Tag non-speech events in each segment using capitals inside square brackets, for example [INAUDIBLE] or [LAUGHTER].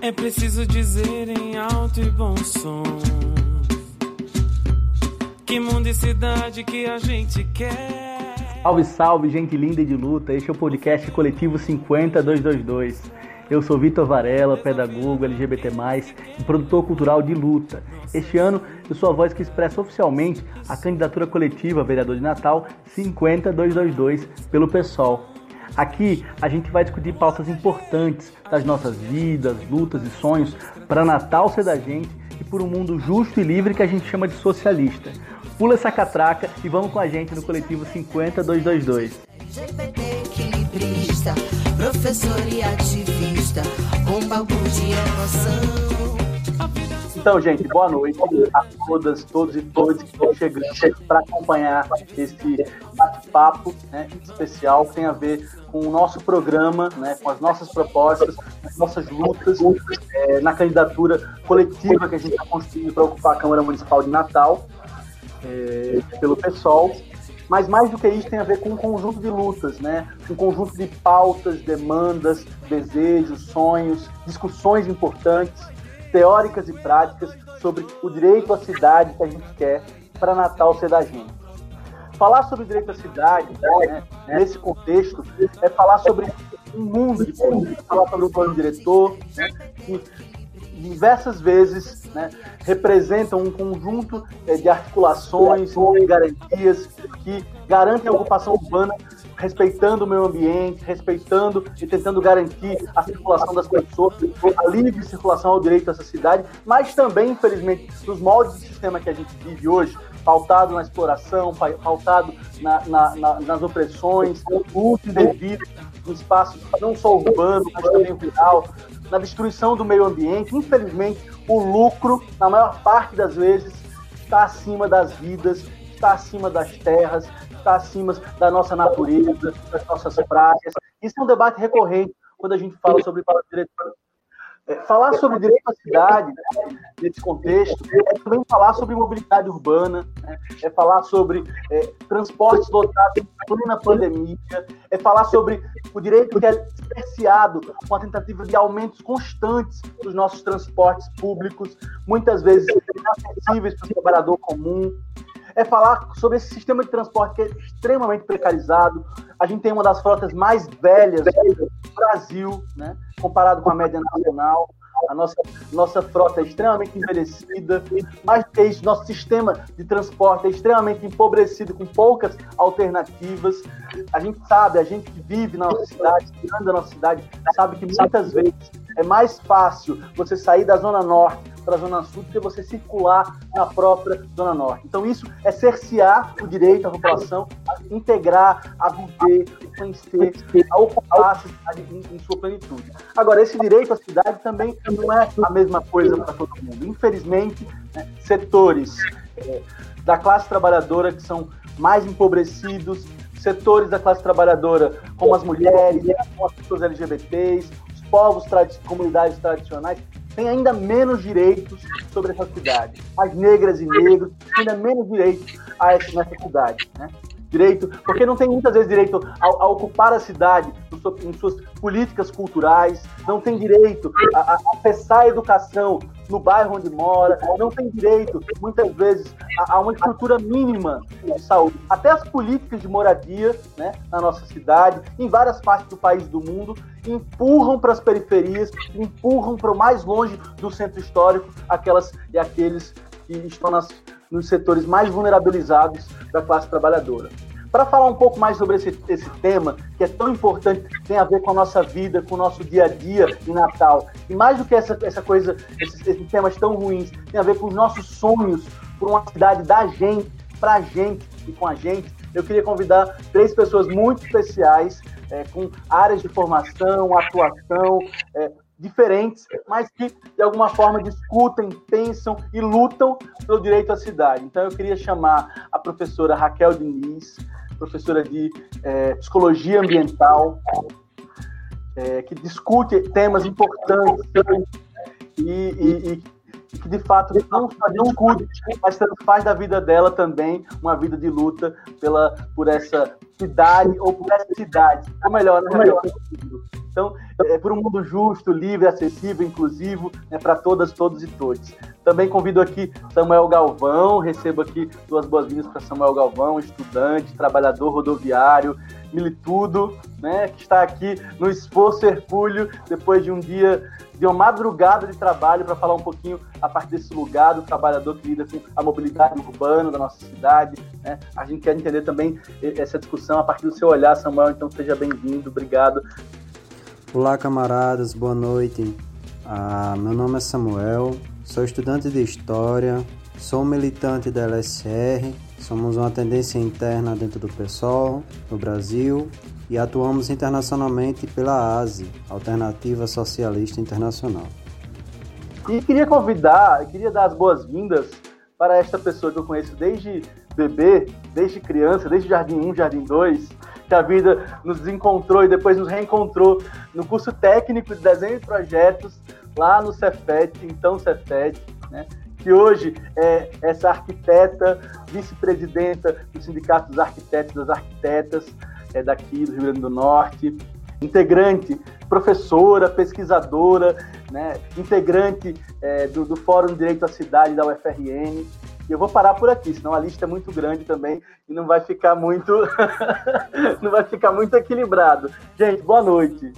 É preciso dizer em alto e bom som que mundo e cidade que a gente quer. Salve, salve, gente linda e de luta. Este é o podcast Coletivo 50222. Eu sou Vitor Varela, pedagogo LGBT+, e produtor cultural de luta. Este ano, eu sou a voz que expressa oficialmente a candidatura coletiva vereador de Natal 50222 pelo PSOL. Aqui a gente vai discutir pautas importantes das nossas vidas, lutas e sonhos para Natal ser da gente e por um mundo justo e livre que a gente chama de socialista. Pula essa catraca e vamos com a gente no coletivo 50222. LGBT equilibrista, professor e ativista, com emoção. Então, gente, boa noite a todas, todos e todas que estão chegando para acompanhar esse bate-papo né, especial que tem a ver com o nosso programa, né, com as nossas propostas, as nossas lutas é, na candidatura coletiva que a gente está construindo para ocupar a Câmara Municipal de Natal é, pelo PSOL. Mas mais do que isso tem a ver com um conjunto de lutas, né? Um conjunto de pautas, demandas, desejos, sonhos, discussões importantes, teóricas e práticas sobre o direito à cidade que a gente quer para Natal ser da gente. Falar sobre o direito à cidade, né, nesse contexto, é falar sobre um mundo de política, falar sobre o plano diretor, né, que diversas vezes né, representam um conjunto é, de articulações e garantias que garantem a ocupação urbana respeitando o meio ambiente, respeitando e tentando garantir a circulação das pessoas, a livre circulação ao direito dessa cidade, mas também, infelizmente, nos moldes do sistema que a gente vive hoje, pautado na exploração, pautado na, na, na, nas opressões, o uso indevido no espaço não só urbano, mas também rural, na destruição do meio ambiente. Infelizmente, o lucro, na maior parte das vezes, está acima das vidas, está acima das terras, está acima da nossa natureza, das nossas praias. Isso é um debate recorrente quando a gente fala sobre direito é, falar sobre direito à cidade, né, nesse contexto, é também falar sobre mobilidade urbana, né, é falar sobre é, transportes lotados em plena pandemia, é falar sobre o direito que é cerceado com a tentativa de aumentos constantes dos nossos transportes públicos, muitas vezes inacessíveis para o trabalhador comum, é falar sobre esse sistema de transporte que é extremamente precarizado. A gente tem uma das frotas mais velhas do Brasil, né? comparado com a média nacional. A nossa, nossa frota é extremamente envelhecida. Mais do que isso, nosso sistema de transporte é extremamente empobrecido, com poucas alternativas. A gente sabe, a gente que vive na nossa cidade, que anda na nossa cidade, sabe que muitas vezes é mais fácil você sair da Zona Norte para a Zona Sul do que você circular na própria Zona Norte. Então, isso é cercear o direito da população a integrar, a viver, a conhecer, a ocupar a cidade em, em sua plenitude. Agora, esse direito à cidade também não é a mesma coisa para todo mundo. Infelizmente, né, setores é, da classe trabalhadora que são mais empobrecidos, setores da classe trabalhadora, como as mulheres, como as pessoas LGBTs, os povos, comunidades tradicionais, têm ainda menos direitos sobre essa cidade. As negras e negros têm ainda menos direitos a essa, nessa cidade. Né? Direito, porque não tem muitas vezes direito a, a ocupar a cidade em suas políticas culturais, não tem direito a, a acessar a educação no bairro onde mora, não tem direito, muitas vezes, a, a, uma estrutura mínima de saúde. Até as políticas de moradia né, na nossa cidade, em várias partes do país do mundo, empurram para as periferias, empurram para o mais longe do centro histórico aquelas e aqueles que estão nas, nos setores mais vulnerabilizados da classe trabalhadora. Para falar um pouco mais sobre esse, esse tema, que é tão importante, tem a ver com a nossa vida, com o nosso dia a dia em Natal, e mais do que essa, essa coisa, esses, esses temas tão ruins, tem a ver com os nossos sonhos por uma cidade da gente, para a gente e com a gente, eu queria convidar três pessoas muito especiais, é, com áreas de formação, atuação, é, diferentes, mas que de alguma forma discutem, pensam e lutam pelo direito à cidade. Então eu queria chamar a professora Raquel Diniz, professora de é, psicologia ambiental, é, que discute temas importantes e, e, e, que de fato não só discute, mas faz da vida dela também uma vida de luta pela, por essa cidade ou por essa cidade. Ou melhor, né? melhor. Então, é por um mundo justo, livre, acessível, inclusivo, né, para todas, todos e todos. Também convido aqui Samuel Galvão, recebo aqui duas boas-vindas para Samuel Galvão, estudante, trabalhador rodoviário, militudo, né, que está aqui no esforço hercúleo, depois de um dia, de uma madrugada de trabalho, para falar um pouquinho a partir desse lugar do trabalhador que lida com a mobilidade urbana da nossa cidade. Né? A gente quer entender também essa discussão a partir do seu olhar, Samuel, então seja bem-vindo, obrigado. Olá, camaradas, boa noite. Ah, meu nome é Samuel, sou estudante de História, sou militante da LSR, somos uma tendência interna dentro do PSOL, no Brasil, e atuamos internacionalmente pela ASI, Alternativa Socialista Internacional. E queria convidar, queria dar as boas-vindas para esta pessoa que eu conheço desde bebê, desde criança, desde Jardim 1, Jardim 2, que a vida nos encontrou e depois nos reencontrou no curso técnico de desenho e projetos lá no Cefet, então Cefet, né? que hoje é essa arquiteta, vice-presidenta do Sindicato dos Arquitetos e das Arquitetas é daqui do Rio Grande do Norte, integrante, professora, pesquisadora, né, integrante é, do, do Fórum Direito à Cidade da UFRN, e eu vou parar por aqui, senão a lista é muito grande também e não vai ficar muito [LAUGHS] não vai ficar muito equilibrado. Gente, boa noite.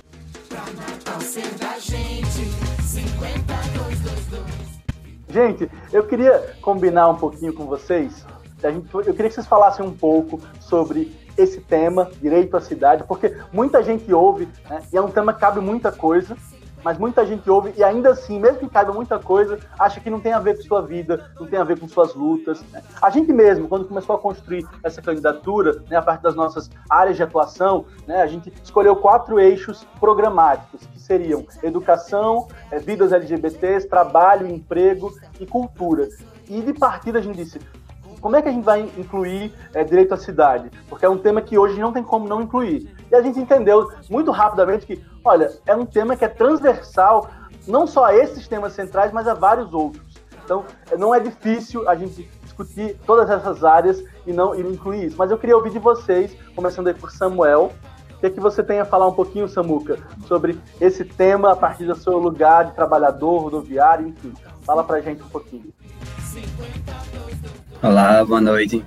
Gente, eu queria combinar um pouquinho com vocês. Eu queria que vocês falassem um pouco sobre esse tema, direito à cidade, porque muita gente ouve, né, e é um tema que cabe muita coisa, mas muita gente ouve e ainda assim, mesmo que caiba muita coisa, acha que não tem a ver com sua vida, não tem a ver com suas lutas. Né? A gente mesmo, quando começou a construir essa candidatura, né, a partir das nossas áreas de atuação, né, a gente escolheu quatro eixos programáticos, que seriam educação, é, vidas LGBTs, trabalho, emprego e cultura. E de partida a gente disse, como é que a gente vai incluir é, direito à cidade? Porque é um tema que hoje não tem como não incluir. E a gente entendeu muito rapidamente que, olha, é um tema que é transversal não só a esses temas centrais, mas a vários outros. Então, não é difícil a gente discutir todas essas áreas e não e incluir isso. Mas eu queria ouvir de vocês, começando aí por Samuel, o que, é que você tem a falar um pouquinho, Samuca, sobre esse tema a partir do seu lugar de trabalhador, rodoviário, enfim. Fala pra gente um pouquinho. Olá, boa noite.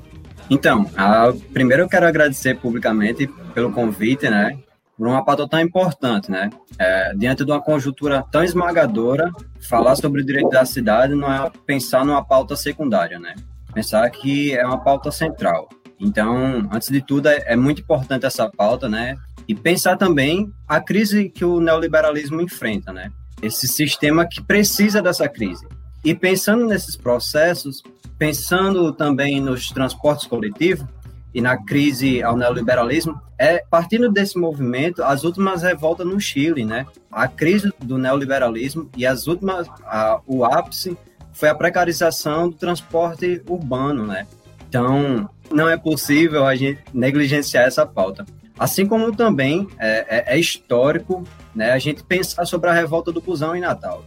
Então, a, primeiro eu quero agradecer publicamente pelo convite, né? Por uma pauta tão importante, né? É, diante de uma conjuntura tão esmagadora, falar sobre o direito da cidade não é pensar numa pauta secundária, né? Pensar que é uma pauta central. Então, antes de tudo, é, é muito importante essa pauta, né? E pensar também a crise que o neoliberalismo enfrenta, né? Esse sistema que precisa dessa crise. E pensando nesses processos, pensando também nos transportes coletivos e na crise ao neoliberalismo, é partindo desse movimento as últimas revoltas no Chile, né? A crise do neoliberalismo e as últimas, a, o ápice foi a precarização do transporte urbano, né? Então, não é possível a gente negligenciar essa pauta. Assim como também é, é, é histórico né, a gente pensar sobre a revolta do busão em Natal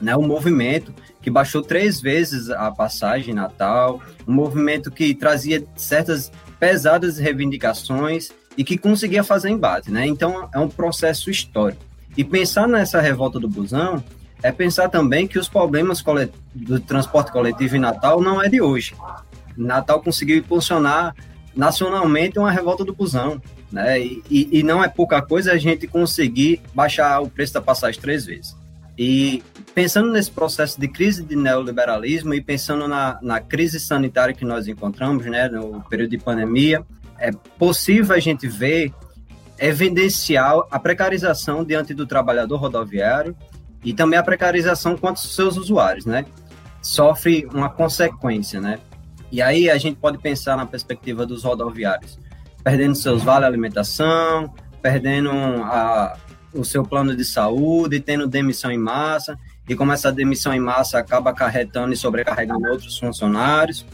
né, um movimento que baixou três vezes a passagem Natal, um movimento que trazia certas pesadas reivindicações e que conseguia fazer embate, né? Então é um processo histórico. E pensar nessa revolta do busão é pensar também que os problemas do transporte coletivo em Natal não é de hoje. Natal conseguiu impulsionar nacionalmente uma revolta do busão, né? E, e, não é pouca coisa a gente conseguir baixar o preço da passagem três vezes. E pensando nesse processo de crise de neoliberalismo e pensando na, na crise sanitária que nós encontramos, né, no período de pandemia, é possível a gente ver, evidenciar a precarização diante do trabalhador rodoviário e também a precarização quanto aos seus usuários, né? Sofre uma consequência, né? E aí a gente pode pensar na perspectiva dos rodoviários, perdendo seus vale alimentação, perdendo a, o seu plano de saúde, tendo demissão em massa, e como essa demissão em massa acaba acarretando e sobrecarregando outros funcionários,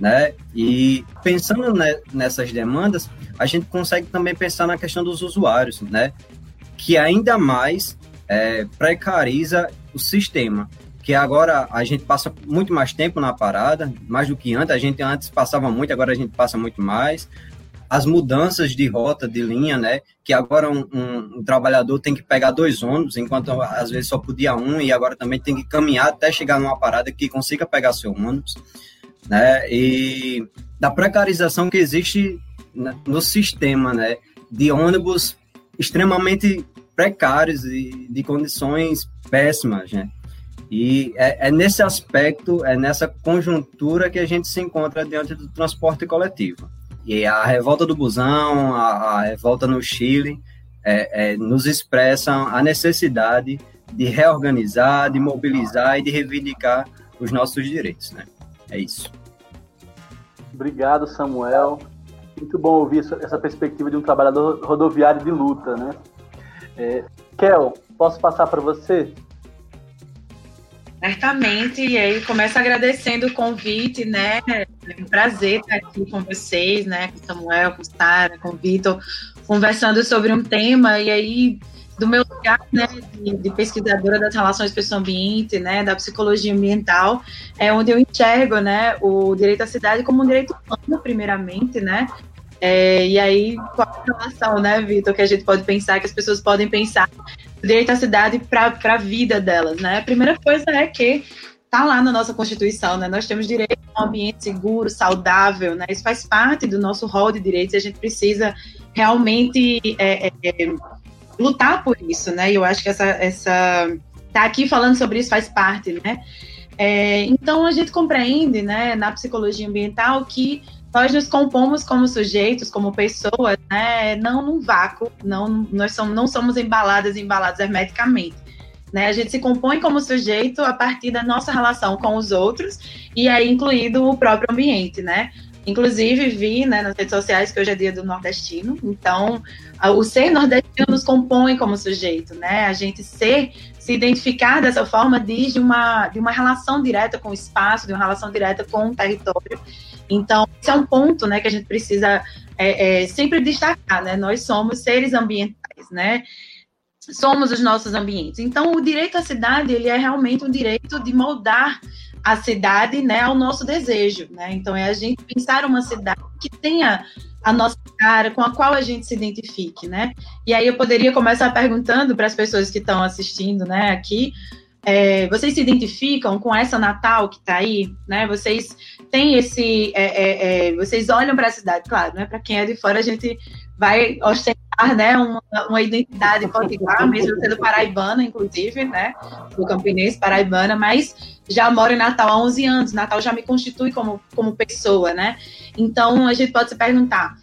né? E pensando nessas demandas, a gente consegue também pensar na questão dos usuários, né? Que ainda mais é, precariza o sistema, que agora a gente passa muito mais tempo na parada, mais do que antes, a gente antes passava muito, agora a gente passa muito mais, as mudanças de rota, de linha, né? Que agora um, um, um, trabalhador tem que pegar dois ônibus, enquanto às vezes só podia um, e agora também tem que caminhar até chegar numa parada que consiga pegar seu ônibus, né? E da precarização que existe no sistema, né? De ônibus extremamente precários e de condições péssimas, né? E é, é, nesse aspecto, é nessa conjuntura que a gente se encontra diante do transporte coletivo. E a revolta do busão, a, a revolta no Chile, é, é, nos expressam a necessidade de reorganizar, de mobilizar e de reivindicar os nossos direitos, né? É isso. Obrigado, Samuel. Muito bom ouvir essa perspectiva de um trabalhador rodoviário de luta, né? É, Kel, posso passar para você? Certamente, e aí começo agradecendo o convite, né? É um prazer estar aqui com vocês, né? Com Samuel, com Sara, com Vitor, conversando sobre um tema, e aí, do meu lugar, né, de, de pesquisadora das relações pessoa-ambiente, né, da psicologia ambiental, é onde eu enxergo, né, o direito à cidade como um direito humano, primeiramente, né? É, e aí, qual a relação, né, Vitor, que a gente pode pensar, que as pessoas podem pensar direito à cidade para a vida delas, né? A primeira coisa é que está lá na nossa Constituição, né? Nós temos direito a um ambiente seguro, saudável, né? Isso faz parte do nosso rol de direitos e a gente precisa realmente é, é, lutar por isso, né? E eu acho que essa, essa tá aqui falando sobre isso faz parte, né? É, então a gente compreende, né, na psicologia ambiental que nós nos compomos como sujeitos, como pessoas, né, não num vácuo, não, nós somos, não somos embaladas, embalados hermeticamente. Né? A gente se compõe como sujeito a partir da nossa relação com os outros e aí incluído o próprio ambiente, né? Inclusive vi né, nas redes sociais que hoje é dia do nordestino, então o ser nordestino nos compõe como sujeito, né? A gente ser, se identificar dessa forma diz de uma, de uma relação direta com o espaço, de uma relação direta com o território então, esse é um ponto né, que a gente precisa é, é, sempre destacar, né? Nós somos seres ambientais, né? Somos os nossos ambientes. Então, o direito à cidade, ele é realmente um direito de moldar a cidade, né, ao nosso desejo, né? Então, é a gente pensar uma cidade que tenha a nossa cara, com a qual a gente se identifique, né? E aí eu poderia começar perguntando para as pessoas que estão assistindo, né, aqui, é, vocês se identificam com essa Natal que está aí, né? Vocês têm esse, é, é, é vocês olham para a cidade, claro, né? Para quem é de fora a gente vai ostentar, né? Uma, uma identidade potiguar, mesmo sendo paraibana, inclusive, né? Do campinense paraibana, mas já moro em Natal há 11 anos. Natal já me constitui como como pessoa, né? Então a gente pode se perguntar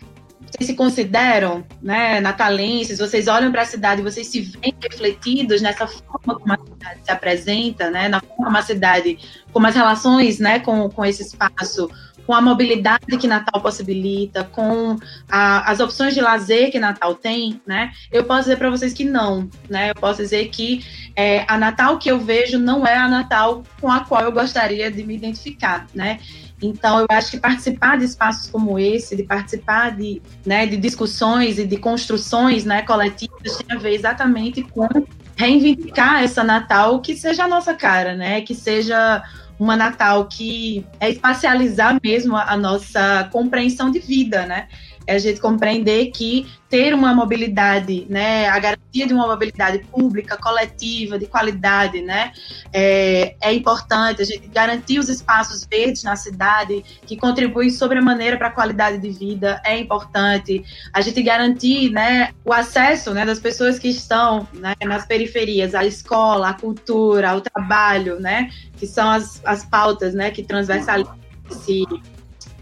vocês se consideram né, natalenses, vocês olham para a cidade, vocês se veem refletidos nessa forma como a cidade se apresenta, né, na forma como a cidade, como as relações né, com, com esse espaço, com a mobilidade que Natal possibilita, com a, as opções de lazer que Natal tem, né? Eu posso dizer para vocês que não, né? Eu posso dizer que é, a Natal que eu vejo não é a Natal com a qual eu gostaria de me identificar, né? Então, eu acho que participar de espaços como esse, de participar de, né, de discussões e de construções né, coletivas, tem a ver exatamente com reivindicar essa Natal que seja a nossa cara, né? Que seja uma Natal que é espacializar mesmo a nossa compreensão de vida, né? É a gente compreender que ter uma mobilidade, né, a garantia de uma mobilidade pública, coletiva, de qualidade, né, é, é importante. A gente garantir os espaços verdes na cidade, que contribuem sobremaneira para a qualidade de vida, é importante. A gente garantir, né, o acesso, né, das pessoas que estão, né, nas periferias, à escola, à cultura, ao trabalho, né, que são as, as pautas, né, que transversalizam esse,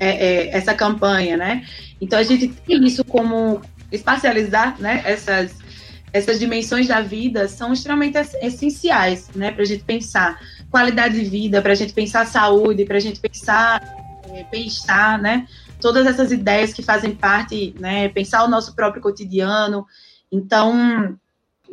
é, é, essa campanha, né? Então a gente tem isso como espacializar, né? Essas essas dimensões da vida são extremamente essenciais, né? Para a gente pensar qualidade de vida, para a gente pensar saúde, para a gente pensar é, bem-estar, né? Todas essas ideias que fazem parte, né? Pensar o nosso próprio cotidiano. Então,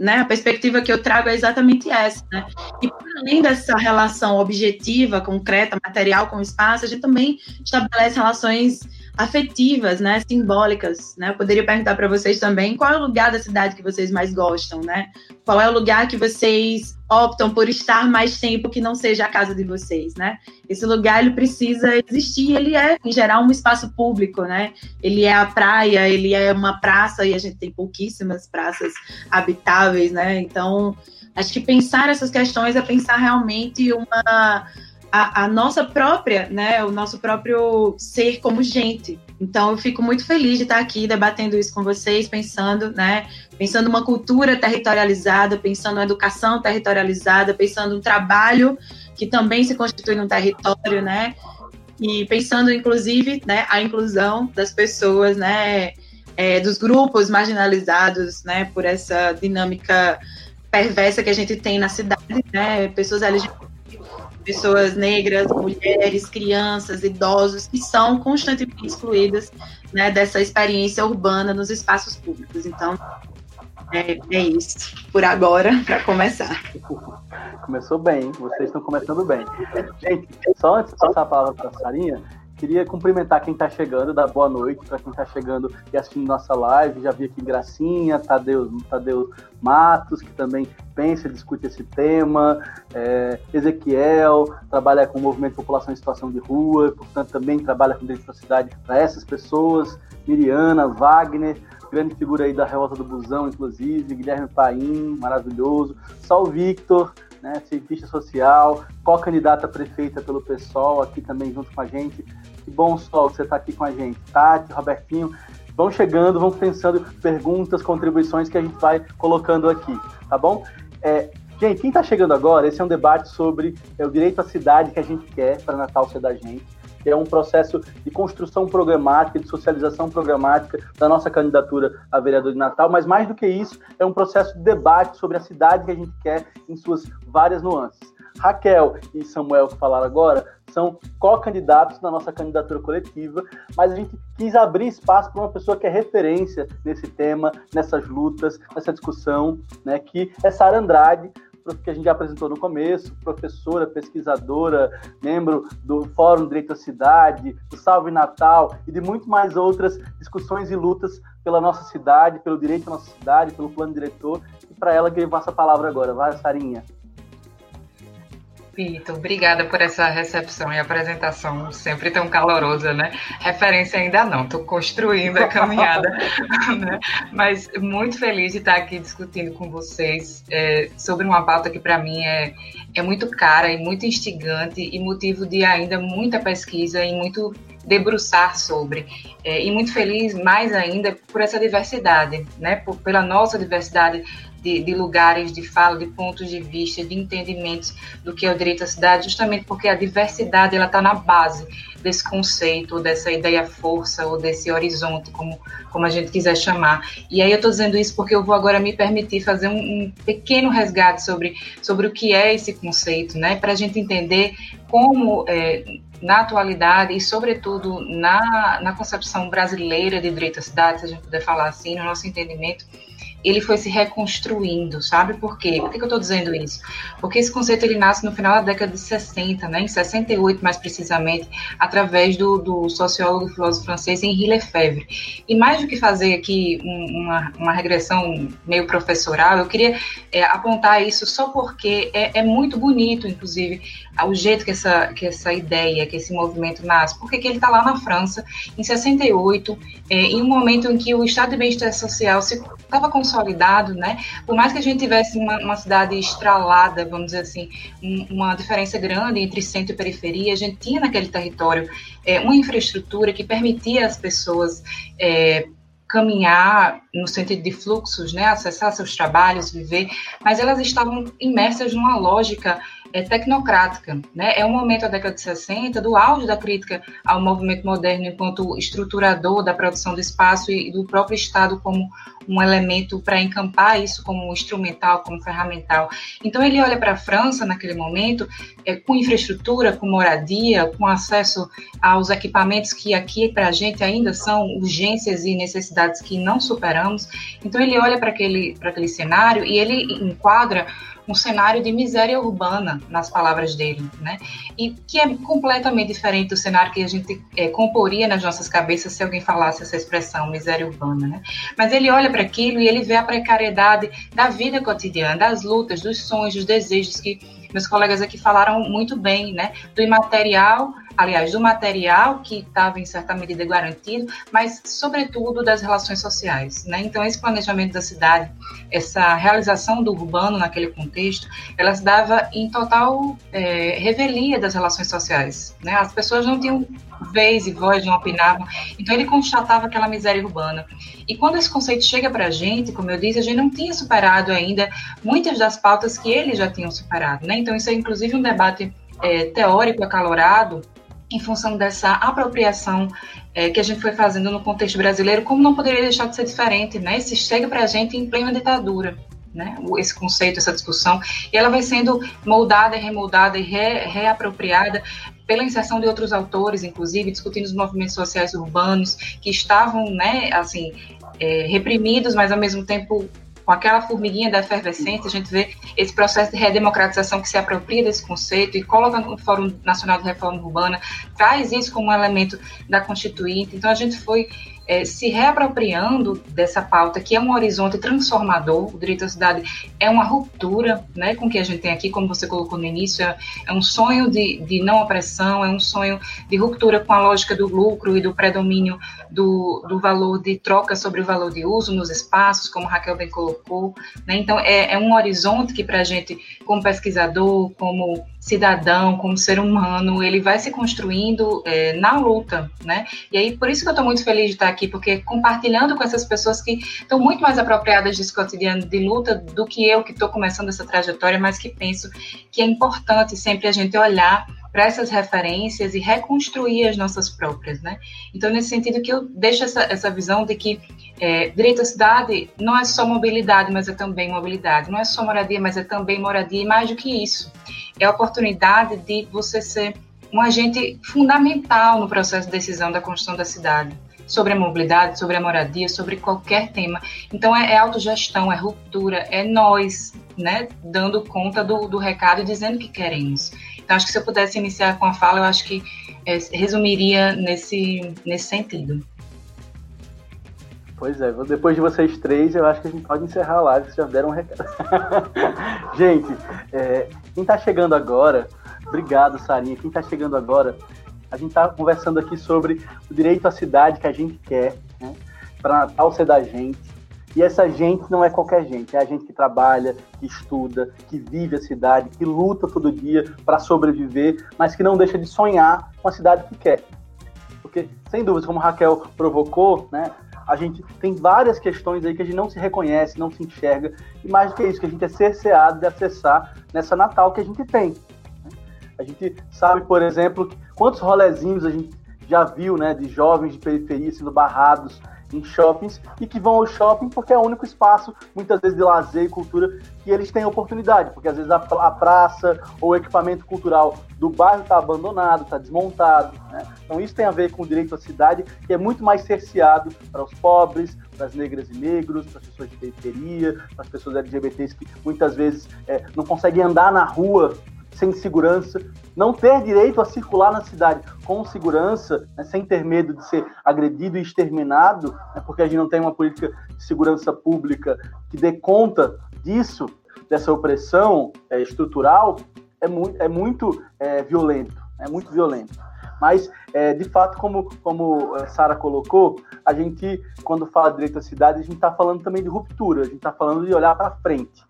né? A perspectiva que eu trago é exatamente essa, né? E por além dessa relação objetiva, concreta, material com o espaço, a gente também estabelece relações afetivas, né, simbólicas, né? Eu poderia perguntar para vocês também qual é o lugar da cidade que vocês mais gostam, né? Qual é o lugar que vocês optam por estar mais tempo que não seja a casa de vocês, né? Esse lugar ele precisa existir, ele é em geral um espaço público, né? Ele é a praia, ele é uma praça e a gente tem pouquíssimas praças habitáveis, né? Então, acho que pensar essas questões é pensar realmente uma a, a, nossa própria, né, o nosso próprio ser como gente. Então, eu fico muito feliz de estar aqui debatendo isso com vocês, pensando, né, pensando uma cultura territorializada, pensando uma educação territorializada, pensando um trabalho que também se constitui num território, né, e pensando, inclusive, né, a inclusão das pessoas, né, é, dos grupos marginalizados, né, por essa dinâmica perversa que a gente tem na cidade, né, pessoas LGBT pessoas negras, mulheres, crianças, idosos, que são constantemente excluídas né, dessa experiência urbana nos espaços públicos. Então, é, é isso, por agora, para começar. Começou bem, vocês estão começando bem. Gente, só antes de passar a palavra para a Sarinha, Queria cumprimentar quem está chegando, dar boa noite para quem está chegando e assistindo nossa live. Já vi aqui Gracinha, Tadeu, Tadeu Matos, que também pensa e discute esse tema. É, Ezequiel, trabalha com o movimento população em situação de rua, portanto também trabalha com direito à cidade para essas pessoas. Miriana, Wagner, grande figura aí da Revolta do Busão, inclusive, Guilherme Paim, maravilhoso. O Victor, né, cientista social, co-candidata prefeita pelo PSOL, aqui também junto com a gente. Que bom, Sol, que você está aqui com a gente. Tati, Robertinho, vão chegando, vão pensando perguntas, contribuições que a gente vai colocando aqui, tá bom? É, gente, quem está chegando agora, esse é um debate sobre é, o direito à cidade que a gente quer para Natal ser da gente é um processo de construção programática, de socialização programática da nossa candidatura a vereador de Natal, mas mais do que isso, é um processo de debate sobre a cidade que a gente quer em suas várias nuances. Raquel e Samuel, que falaram agora, são co-candidatos na nossa candidatura coletiva, mas a gente quis abrir espaço para uma pessoa que é referência nesse tema, nessas lutas, nessa discussão, né, que é Sara Andrade, que a gente já apresentou no começo, professora, pesquisadora, membro do Fórum Direito à Cidade, do Salve Natal e de muito mais outras discussões e lutas pela nossa cidade, pelo direito à nossa cidade, pelo plano diretor. E para ela que eu passo a palavra agora. Vai, Sarinha. Vitor, obrigada por essa recepção e apresentação sempre tão calorosa, né? Referência ainda não, estou construindo a caminhada, [LAUGHS] né? Mas muito feliz de estar aqui discutindo com vocês é, sobre uma pauta que para mim é, é muito cara e muito instigante e motivo de ainda muita pesquisa e muito debruçar sobre. É, e muito feliz mais ainda por essa diversidade, né? Por, pela nossa diversidade de, de, lugares de fala, de pontos de vista, de entendimentos do que é o direito à cidade, justamente porque a diversidade ela está na base desse conceito, dessa ideia força ou desse horizonte, como, como a gente quiser chamar. E aí eu estou dizendo isso porque eu vou agora me permitir fazer um, um pequeno resgate sobre, sobre o que é esse conceito, né, para a gente entender como é, na atualidade e, sobretudo, na, na concepção brasileira de direito à cidade, se a gente puder falar assim, no nosso entendimento, ele foi se reconstruindo, sabe por quê? Por que, que eu estou dizendo isso? Porque esse conceito ele nasce no final da década de 60, né, em 68 mais precisamente, através do, do sociólogo e filósofo francês Henri Lefebvre. E mais do que fazer aqui uma, uma regressão meio professoral, eu queria é, apontar isso só porque é, é, muito bonito, inclusive, o jeito que essa, que essa ideia, que esse movimento nasce. Porque que ele está lá na França, em 68, é, em um momento em que o estado de bem-estar social estava consolidado, né? Por mais que a gente tivesse uma, uma cidade estralada, vamos dizer assim, um, uma diferença grande entre centro e periferia, a gente tinha naquele território é, uma infraestrutura que permitia às pessoas é, caminhar no sentido de fluxos, né, acessar seus trabalhos, viver, mas elas estavam imersas numa lógica é, tecnocrática. Né? É um momento, a década de 60, do auge da crítica ao movimento moderno enquanto estruturador da produção do espaço e do próprio Estado como um elemento para encampar isso como instrumental, como ferramental. Então ele olha para a França naquele momento é, com infraestrutura, com moradia, com acesso aos equipamentos que aqui para a gente ainda são urgências e necessidades que não superamos. Então ele olha para aquele, aquele cenário e ele enquadra um cenário de miséria urbana, nas palavras dele, né? E que é completamente diferente do cenário que a gente é, comporia nas nossas cabeças se alguém falasse essa expressão, miséria urbana, né? Mas ele olha para aquilo e ele vê a precariedade da vida cotidiana, das lutas, dos sonhos, dos desejos que meus colegas aqui falaram muito bem, né? Do imaterial, aliás, do material que estava em certa medida garantido, mas sobretudo das relações sociais, né? Então esse planejamento da cidade, essa realização do urbano naquele contexto, ela se dava em total é, revelia das relações sociais, né? As pessoas não tinham vez e voz, não opinavam. Então ele constatava aquela miséria urbana. E quando esse conceito chega para a gente, como eu disse, a gente não tinha superado ainda muitas das pautas que eles já tinham superado. Né? Então isso é inclusive um debate é, teórico acalorado em função dessa apropriação é, que a gente foi fazendo no contexto brasileiro, como não poderia deixar de ser diferente, né? Isso chega para a gente em plena ditadura. Né, esse conceito, essa discussão, e ela vai sendo moldada remoldada e re, reapropriada pela inserção de outros autores, inclusive discutindo os movimentos sociais urbanos que estavam, né, assim, é, reprimidos, mas ao mesmo tempo com aquela formiguinha da efervescência, a gente vê esse processo de redemocratização que se apropria desse conceito e coloca no Fórum Nacional de Reforma Urbana, traz isso como um elemento da Constituinte. Então, a gente foi é, se reapropriando dessa pauta, que é um horizonte transformador. O direito à cidade é uma ruptura né, com o que a gente tem aqui, como você colocou no início, é, é um sonho de, de não opressão, é um sonho de ruptura com a lógica do lucro e do predomínio do, do valor de troca sobre o valor de uso nos espaços, como Raquel bem colocou. Né? Então, é, é um horizonte que, para a gente, como pesquisador, como cidadão, como ser humano, ele vai se construindo é, na luta, né? E aí, por isso que eu estou muito feliz de estar aqui, porque compartilhando com essas pessoas que estão muito mais apropriadas desse cotidiano de luta do que eu, que estou começando essa trajetória, mas que penso que é importante sempre a gente olhar para essas referências e reconstruir as nossas próprias, né? Então, nesse sentido que eu deixo essa, essa visão de que é, direito à cidade não é só mobilidade, mas é também mobilidade. Não é só moradia, mas é também moradia. E mais do que isso, é a oportunidade de você ser um agente fundamental no processo de decisão da construção da cidade sobre a mobilidade, sobre a moradia, sobre qualquer tema. Então é, é autogestão, é ruptura, é nós, né, dando conta do, do recado e dizendo que queremos. Então, acho que se eu pudesse iniciar com a fala, eu acho que é, resumiria nesse, nesse sentido. Pois é, depois de vocês três, eu acho que a gente pode encerrar a live, vocês já deram um recado. [LAUGHS] gente, é, quem está chegando agora, obrigado, Sarinha. Quem está chegando agora, a gente está conversando aqui sobre o direito à cidade que a gente quer, né, para Natal ser da gente. E essa gente não é qualquer gente, é a gente que trabalha, que estuda, que vive a cidade, que luta todo dia para sobreviver, mas que não deixa de sonhar com a cidade que quer. Porque, sem dúvida, como a Raquel provocou, né, a gente tem várias questões aí que a gente não se reconhece, não se enxerga, e mais do que isso, que a gente é cerceado de acessar nessa Natal que a gente tem. Né. A gente sabe, por exemplo, quantos rolezinhos a gente já viu, né, de jovens de periferia sendo barrados em shoppings e que vão ao shopping porque é o único espaço, muitas vezes, de lazer e cultura que eles têm oportunidade, porque às vezes a, a praça ou o equipamento cultural do bairro está abandonado, está desmontado. Né? Então isso tem a ver com o direito à cidade, que é muito mais cerceado para os pobres, para as negras e negros, para as pessoas de periferia, para as pessoas LGBTs que muitas vezes é, não conseguem andar na rua sem segurança, não ter direito a circular na cidade com segurança, né, sem ter medo de ser agredido e exterminado, né, porque a gente não tem uma política de segurança pública que dê conta disso, dessa opressão é, estrutural, é muito, é muito é, violento, é muito violento. Mas, é, de fato, como, como a Sara colocou, a gente, quando fala direito à cidade, a gente está falando também de ruptura, a gente está falando de olhar para frente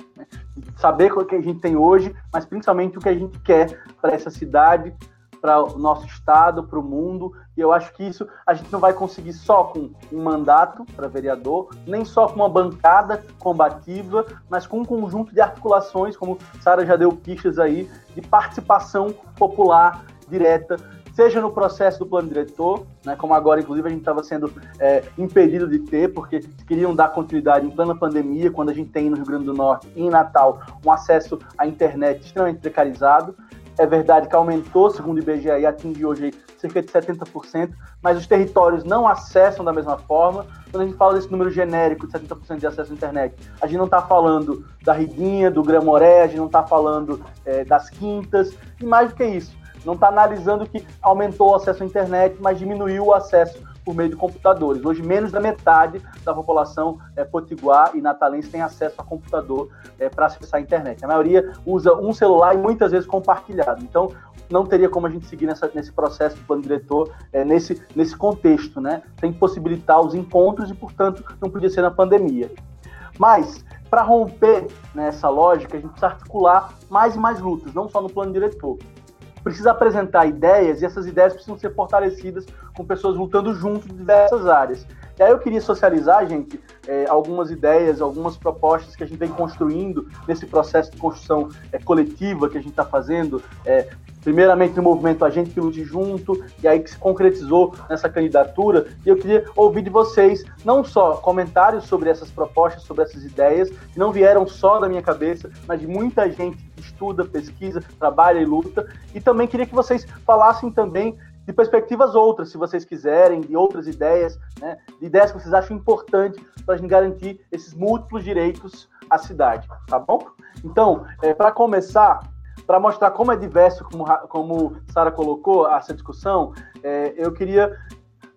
saber o que a gente tem hoje, mas principalmente o que a gente quer para essa cidade, para o nosso estado, para o mundo. E eu acho que isso a gente não vai conseguir só com um mandato para vereador, nem só com uma bancada combativa, mas com um conjunto de articulações, como Sara já deu pistas aí, de participação popular direta seja no processo do plano diretor, né, como agora, inclusive, a gente estava sendo é, impedido de ter, porque queriam dar continuidade em plena pandemia, quando a gente tem no Rio Grande do Norte e em Natal um acesso à internet extremamente precarizado. É verdade que aumentou, segundo o IBGE, e atinge hoje cerca de 70%, mas os territórios não acessam da mesma forma. Quando a gente fala desse número genérico de 70% de acesso à internet, a gente não está falando da Riguinha, do Gramoré, a gente não está falando é, das Quintas, e mais do que isso, não está analisando que aumentou o acesso à internet, mas diminuiu o acesso por meio de computadores. Hoje, menos da metade da população é, potiguar e natalense tem acesso a computador é, para acessar a internet. A maioria usa um celular e muitas vezes compartilhado. Então, não teria como a gente seguir nessa, nesse processo do plano diretor, é, nesse, nesse contexto, né? Tem que possibilitar os encontros e, portanto, não podia ser na pandemia. Mas, para romper nessa lógica, a gente precisa articular mais e mais lutas, não só no plano diretor precisa apresentar ideias e essas ideias precisam ser fortalecidas com pessoas lutando junto em diversas áreas. E aí eu queria socializar, gente, é, algumas ideias, algumas propostas que a gente vem construindo nesse processo de construção é, coletiva que a gente está fazendo, é, primeiramente no movimento A Gente que Lute Junto, e aí que se concretizou nessa candidatura. E eu queria ouvir de vocês não só comentários sobre essas propostas, sobre essas ideias, que não vieram só da minha cabeça, mas de muita gente que estuda, pesquisa, trabalha e luta. E também queria que vocês falassem também de perspectivas outras, se vocês quiserem, de outras ideias, né, de ideias que vocês acham importantes para a gente garantir esses múltiplos direitos à cidade, tá bom? Então, é, para começar, para mostrar como é diverso, como, como Sara colocou, essa discussão, é, eu queria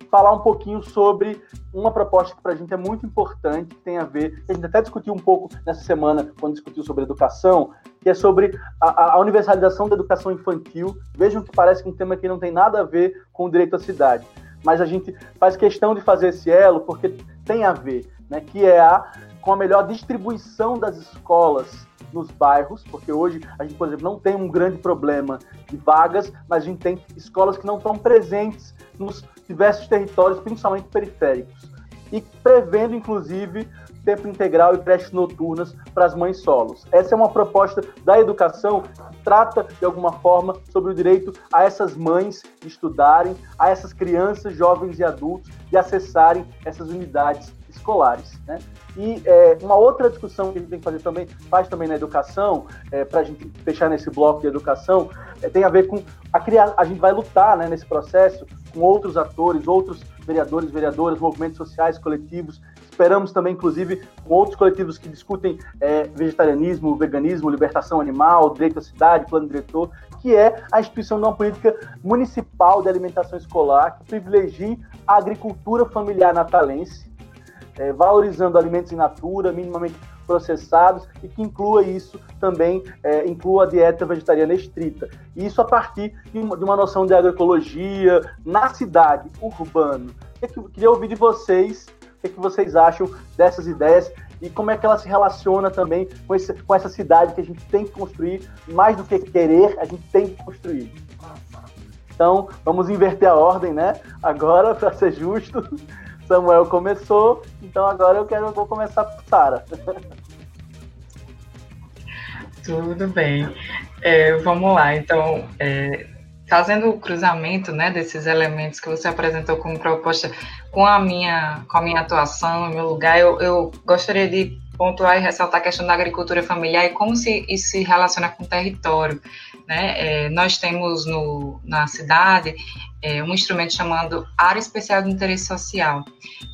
falar um pouquinho sobre uma proposta que para a gente é muito importante, que tem a ver, a gente até discutiu um pouco nessa semana, quando discutiu sobre educação, que é sobre a, a universalização da educação infantil. Vejam que parece que um tema que não tem nada a ver com o direito à cidade, mas a gente faz questão de fazer esse elo porque tem a ver, né, que é a, com a melhor distribuição das escolas nos bairros, porque hoje a gente, por exemplo, não tem um grande problema de vagas, mas a gente tem escolas que não estão presentes nos diversos territórios, principalmente periféricos. E prevendo, inclusive, tempo integral e creches noturnas para as mães solos. Essa é uma proposta da educação que trata, de alguma forma, sobre o direito a essas mães estudarem, a essas crianças, jovens e adultos de acessarem essas unidades escolares. Né? E é, uma outra discussão que a gente tem que fazer também, faz também na educação, é, para a gente fechar nesse bloco de educação, é, tem a ver com a criar, a gente vai lutar né, nesse processo com outros atores, outros vereadores, vereadoras, movimentos sociais, coletivos. Esperamos também, inclusive, com outros coletivos que discutem é, vegetarianismo, veganismo, libertação animal, direito à cidade, plano diretor, que é a instituição de uma política municipal de alimentação escolar que privilegie a agricultura familiar natalense, é, valorizando alimentos in natura, minimamente processados e que inclua isso também, é, inclua a dieta vegetariana estrita. E isso a partir de uma, de uma noção de agroecologia na cidade, urbano. Eu queria ouvir de vocês o que, é que vocês acham dessas ideias e como é que ela se relaciona também com, esse, com essa cidade que a gente tem que construir, mais do que querer, a gente tem que construir. Então, vamos inverter a ordem, né? Agora, [LAUGHS] para ser justo. Samuel começou, então agora eu quero vou começar por Sara. Tudo bem. É, vamos lá, então, é, fazendo o cruzamento né, desses elementos que você apresentou como proposta com a minha, com a minha atuação, meu lugar, eu, eu gostaria de pontuar e ressaltar a questão da agricultura familiar e como se isso se relaciona com o território. Né? É, nós temos no, na cidade é, um instrumento chamado Área Especial de Interesse Social,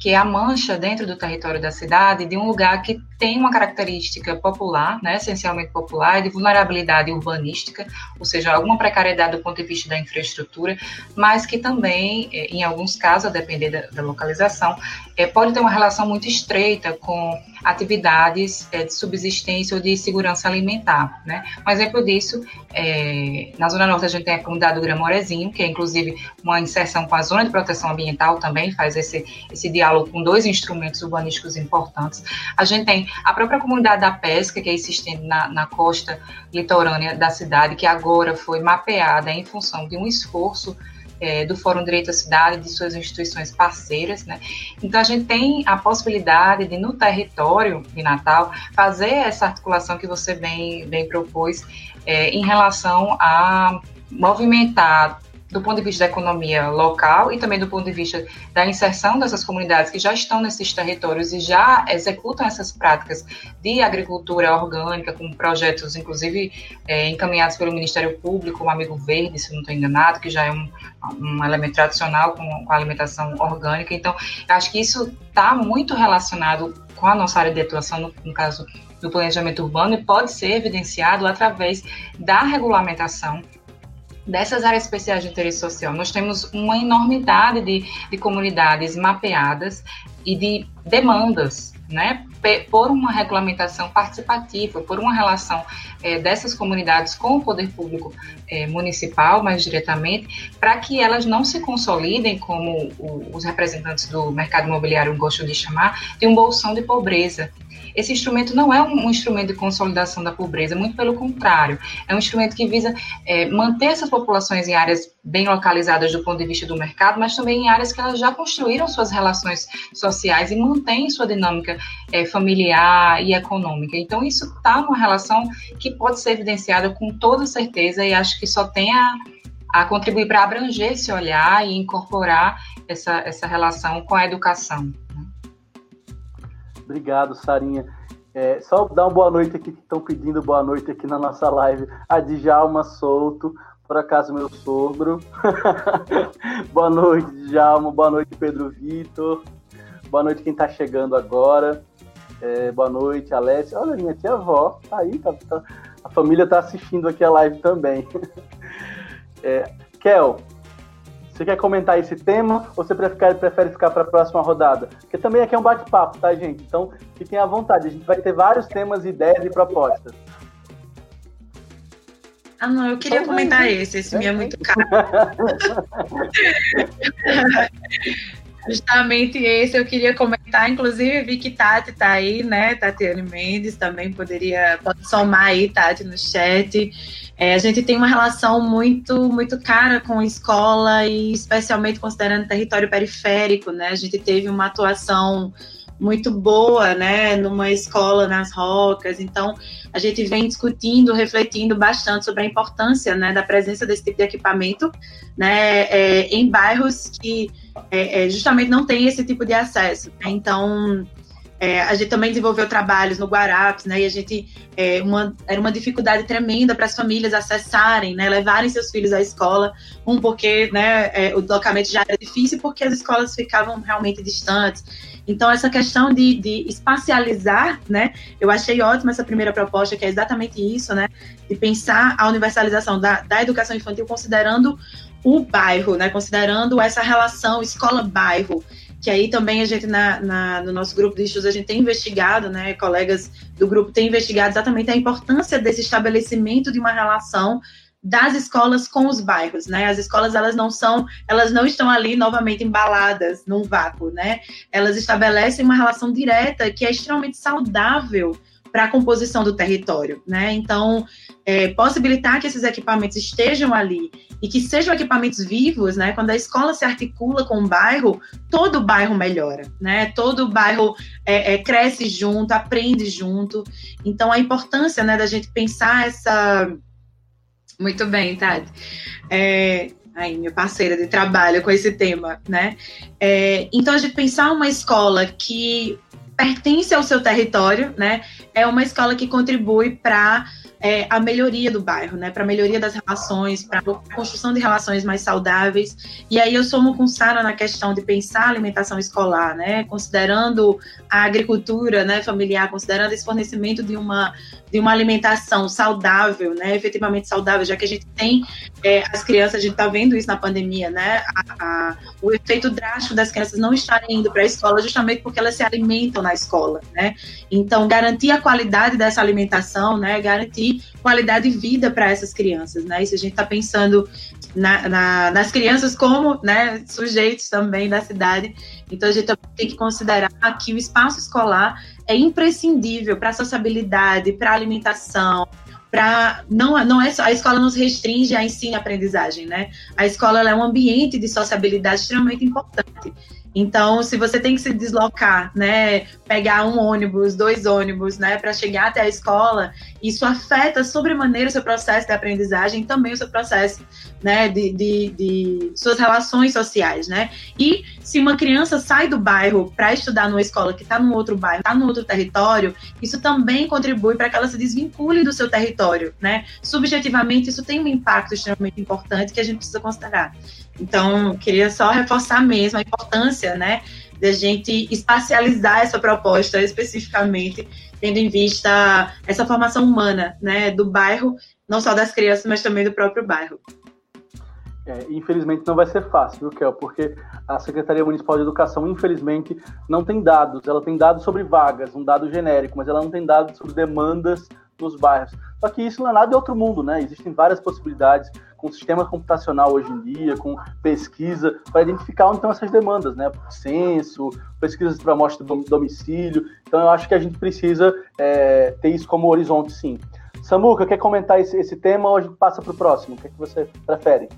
que é a mancha dentro do território da cidade de um lugar que tem uma característica popular, né, essencialmente popular, de vulnerabilidade urbanística, ou seja, alguma precariedade do ponto de vista da infraestrutura, mas que também, é, em alguns casos, a depender da, da localização, é, pode ter uma relação muito estreita com atividades é, de subsistência ou de segurança alimentar. Né? Um exemplo disso, é, na Zona Norte a gente tem a comunidade do Gramorezinho, que é inclusive uma inserção com a Zona de Proteção Ambiental também, faz esse, esse diálogo com dois instrumentos urbanísticos importantes. A gente tem a própria comunidade da pesca, que é existente na, na costa litorânea da cidade, que agora foi mapeada em função de um esforço é, do Fórum Direito à Cidade, de suas instituições parceiras, né? Então a gente tem a possibilidade de, no território de Natal, fazer essa articulação que você bem, bem propôs é, em relação a movimentar do ponto de vista da economia local e também do ponto de vista da inserção dessas comunidades que já estão nesses territórios e já executam essas práticas de agricultura orgânica, com projetos, inclusive, é, encaminhados pelo Ministério Público, o Amigo Verde, se não estou enganado, que já é um, um elemento tradicional com, com a alimentação orgânica. Então, acho que isso está muito relacionado com a nossa área de atuação, no, no caso do planejamento urbano, e pode ser evidenciado através da regulamentação dessas áreas especiais de interesse social. Nós temos uma enormidade de, de comunidades mapeadas e de demandas, né, por uma regulamentação participativa, por uma relação é, dessas comunidades com o poder público é, municipal, mais diretamente, para que elas não se consolidem, como o, os representantes do mercado imobiliário gostam de chamar, de um bolsão de pobreza, esse instrumento não é um, instrumento de consolidação da pobreza, muito pelo contrário, é um instrumento que visa é, manter essas populações em áreas bem localizadas do ponto de vista do mercado, mas também em áreas que elas já construíram suas relações sociais e mantêm sua dinâmica é, familiar e econômica. Então, isso está numa relação que pode ser evidenciada com toda certeza e acho que só tem a, a contribuir para abranger esse olhar e incorporar essa, essa relação com a educação. Obrigado, Sarinha. É, só dar uma boa noite aqui, que estão pedindo boa noite aqui na nossa live. A Djalma Souto, por acaso meu sogro. [LAUGHS] boa noite, Djalma. Boa noite, Pedro Vitor. Boa noite quem está chegando agora. É, boa noite, Alessia. Olha, minha tia avó, tá aí, tá, tá, a família está assistindo aqui a live também. [LAUGHS] É, Kel, você quer comentar esse tema ou você prefere, prefere ficar para a próxima rodada? Porque também aqui é um bate-papo, tá, gente? Então fiquem à vontade. A gente vai ter vários temas, ideias e propostas. Ah, não, eu queria comentar bem, esse. Esse me é muito caro. [LAUGHS] Justamente esse eu queria comentar. Inclusive, vi que Tati tá aí, né? Tatiane Mendes também poderia pode somar aí, Tati, no chat. É, a gente tem uma relação muito, muito cara com escola e especialmente considerando território periférico, né? A gente teve uma atuação muito boa, né, numa escola nas rocas. Então, a gente vem discutindo, refletindo bastante sobre a importância, né, da presença desse tipo de equipamento, né, é, em bairros que é, é, justamente não tem esse tipo de acesso. Né? Então, é, a gente também desenvolveu trabalhos no Guarapes, né? E a gente é, uma, era uma dificuldade tremenda para as famílias acessarem, né? Levarem seus filhos à escola, um porque, né? É, o deslocamento já era difícil porque as escolas ficavam realmente distantes. Então essa questão de, de espacializar, né? Eu achei ótima essa primeira proposta que é exatamente isso, né? De pensar a universalização da, da educação infantil considerando o bairro, né? Considerando essa relação escola-bairro que aí também a gente, na, na, no nosso grupo de estudos, a gente tem investigado, né, colegas do grupo têm investigado exatamente a importância desse estabelecimento de uma relação das escolas com os bairros, né? As escolas elas não são, elas não estão ali novamente embaladas num vácuo, né? Elas estabelecem uma relação direta que é extremamente saudável para a composição do território, né? Então, é, possibilitar que esses equipamentos estejam ali e que sejam equipamentos vivos, né? Quando a escola se articula com o bairro, todo o bairro melhora, né? Todo o bairro é, é, cresce junto, aprende junto. Então, a importância, né, da gente pensar essa muito bem, Tati. É, aí, minha parceira de trabalho com esse tema, né? É, então, a gente pensar uma escola que pertence ao seu território, né? É uma escola que contribui para é, a melhoria do bairro, né? Para a melhoria das relações, para a construção de relações mais saudáveis. E aí eu somo com Sara na questão de pensar a alimentação escolar, né? Considerando a agricultura, né, familiar, considerando esse fornecimento de uma de uma alimentação saudável, né, efetivamente saudável, já que a gente tem é, as crianças, a gente está vendo isso na pandemia, né, a, a, o efeito drástico das crianças não estarem indo para a escola justamente porque elas se alimentam na escola, né, então garantir a qualidade dessa alimentação, né, garantir qualidade de vida para essas crianças, né, se a gente está pensando na, na, nas crianças como, né, sujeitos também da cidade, então a gente tem que considerar que o espaço escolar é imprescindível para a sociabilidade, para a alimentação, para não não é só a escola nos restringe a ensino e aprendizagem, né? A escola é um ambiente de sociabilidade extremamente importante. Então, se você tem que se deslocar, né, pegar um ônibus, dois ônibus, né, para chegar até a escola, isso afeta sobremaneira o seu processo de aprendizagem também o seu processo, né, de, de, de suas relações sociais, né. E se uma criança sai do bairro para estudar numa escola que está num outro bairro, está num outro território, isso também contribui para que ela se desvincule do seu território, né. Subjetivamente, isso tem um impacto extremamente importante que a gente precisa considerar. Então, queria só reforçar mesmo a importância, né, de a gente espacializar essa proposta especificamente, tendo em vista essa formação humana, né, do bairro, não só das crianças, mas também do próprio bairro. É, infelizmente não vai ser fácil, viu, Kel? Porque a Secretaria Municipal de Educação, infelizmente, não tem dados. Ela tem dados sobre vagas, um dado genérico, mas ela não tem dados sobre demandas nos bairros. Só que isso não é nada de outro mundo, né? Existem várias possibilidades com sistema computacional hoje em dia, com pesquisa, para identificar onde estão essas demandas, né? Censo, pesquisas para amostra do domicílio. Então, eu acho que a gente precisa é, ter isso como horizonte, sim. Samuca, quer comentar esse, esse tema ou a gente passa para o próximo? O que, é que você prefere?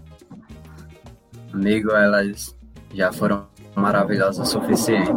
Amigo, elas já foram maravilhosas o suficiente.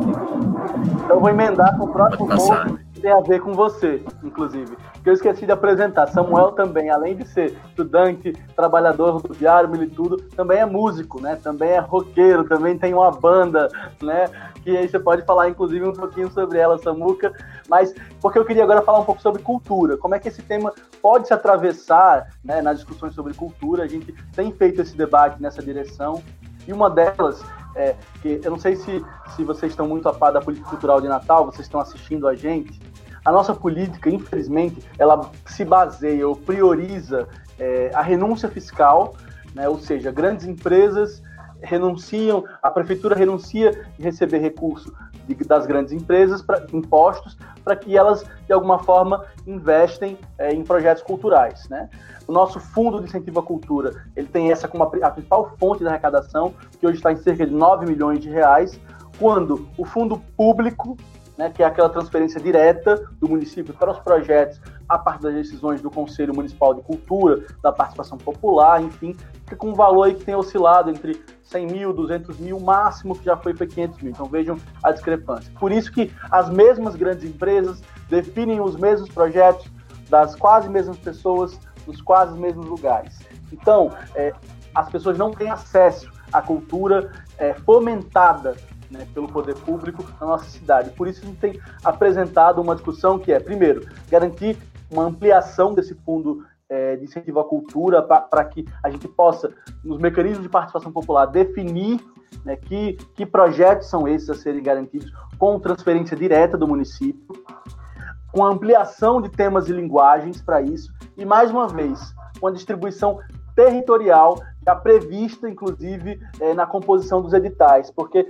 Eu vou emendar com o próximo ponto que tem a ver com você, inclusive que eu esqueci de apresentar. Samuel também, além de ser estudante, trabalhador rodoviário, militudo, também é músico, né? Também é roqueiro, também tem uma banda, né? Que aí você pode falar, inclusive, um pouquinho sobre ela, Samuca. Mas porque eu queria agora falar um pouco sobre cultura. Como é que esse tema pode se atravessar né, nas discussões sobre cultura? A gente tem feito esse debate nessa direção. E uma delas é que eu não sei se, se vocês estão muito a par da política cultural de Natal, vocês estão assistindo a gente, a nossa política, infelizmente, ela se baseia ou prioriza é, a renúncia fiscal, né, ou seja, grandes empresas renunciam, a prefeitura renuncia de receber recurso de, das grandes empresas, para impostos, para que elas, de alguma forma, investem é, em projetos culturais. Né? O nosso fundo de incentivo à cultura, ele tem essa como a, a principal fonte de arrecadação, que hoje está em cerca de 9 milhões de reais, quando o fundo público né, que é aquela transferência direta do município para os projetos a partir das decisões do Conselho Municipal de Cultura, da participação popular, enfim, fica com um valor aí que tem oscilado entre 100 mil, 200 mil, o máximo que já foi para 500 mil. Então vejam a discrepância. Por isso que as mesmas grandes empresas definem os mesmos projetos das quase mesmas pessoas nos quase mesmos lugares. Então, é, as pessoas não têm acesso à cultura é, fomentada né, pelo poder público na nossa cidade. Por isso a gente tem apresentado uma discussão que é, primeiro, garantir uma ampliação desse fundo é, de incentivo à cultura para que a gente possa, nos mecanismos de participação popular, definir né, que, que projetos são esses a serem garantidos com transferência direta do município, com ampliação de temas e linguagens para isso, e mais uma vez, com a distribuição territorial já prevista, inclusive, é, na composição dos editais, porque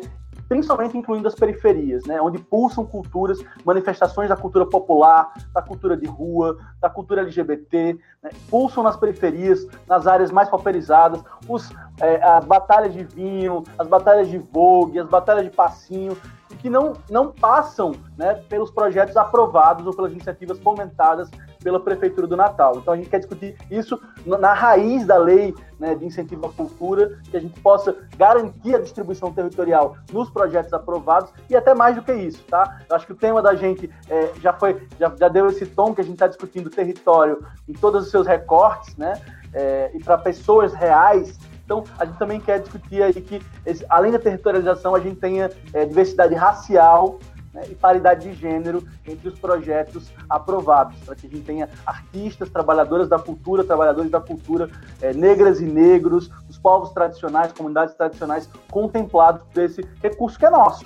principalmente incluindo as periferias, né, onde pulsam culturas, manifestações da cultura popular, da cultura de rua, da cultura LGBT, né, pulsam nas periferias, nas áreas mais pauperizadas, os, é, as batalhas de vinho, as batalhas de vogue, as batalhas de passinho, que não, não passam né, pelos projetos aprovados ou pelas iniciativas fomentadas pela Prefeitura do Natal. Então a gente quer discutir isso na raiz da lei né, de incentivo à cultura, que a gente possa garantir a distribuição territorial nos projetos aprovados e até mais do que isso, tá? Eu acho que o tema da gente é, já foi, já, já deu esse tom que a gente está discutindo território em todos os seus recortes, né? É, e para pessoas reais então, a gente também quer discutir aí que, além da territorialização, a gente tenha é, diversidade racial né, e paridade de gênero entre os projetos aprovados, para que a gente tenha artistas, trabalhadoras da cultura, trabalhadores da cultura, é, negras e negros, os povos tradicionais, comunidades tradicionais contemplados por esse recurso que é nosso.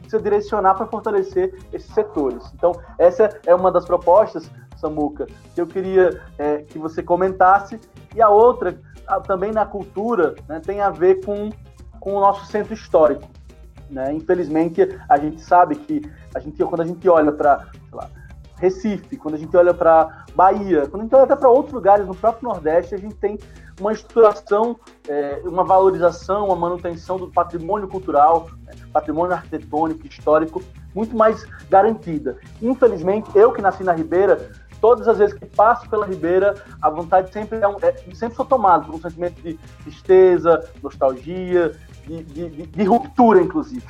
Precisa direcionar para fortalecer esses setores. Então, essa é uma das propostas, Samuca, que eu queria é, que você comentasse. E a outra, também na cultura, né, tem a ver com, com o nosso centro histórico. Né? Infelizmente, a gente sabe que a gente, quando a gente olha para Recife, quando a gente olha para Bahia, quando a gente olha até para outros lugares no próprio Nordeste, a gente tem uma estruturação, é, uma valorização, uma manutenção do patrimônio cultural, né? patrimônio arquitetônico, histórico, muito mais garantida. Infelizmente, eu que nasci na Ribeira, todas as vezes que passo pela Ribeira, a vontade sempre é, um, é sempre sou tomado por um sentimento de tristeza, nostalgia, de, de, de ruptura, inclusive.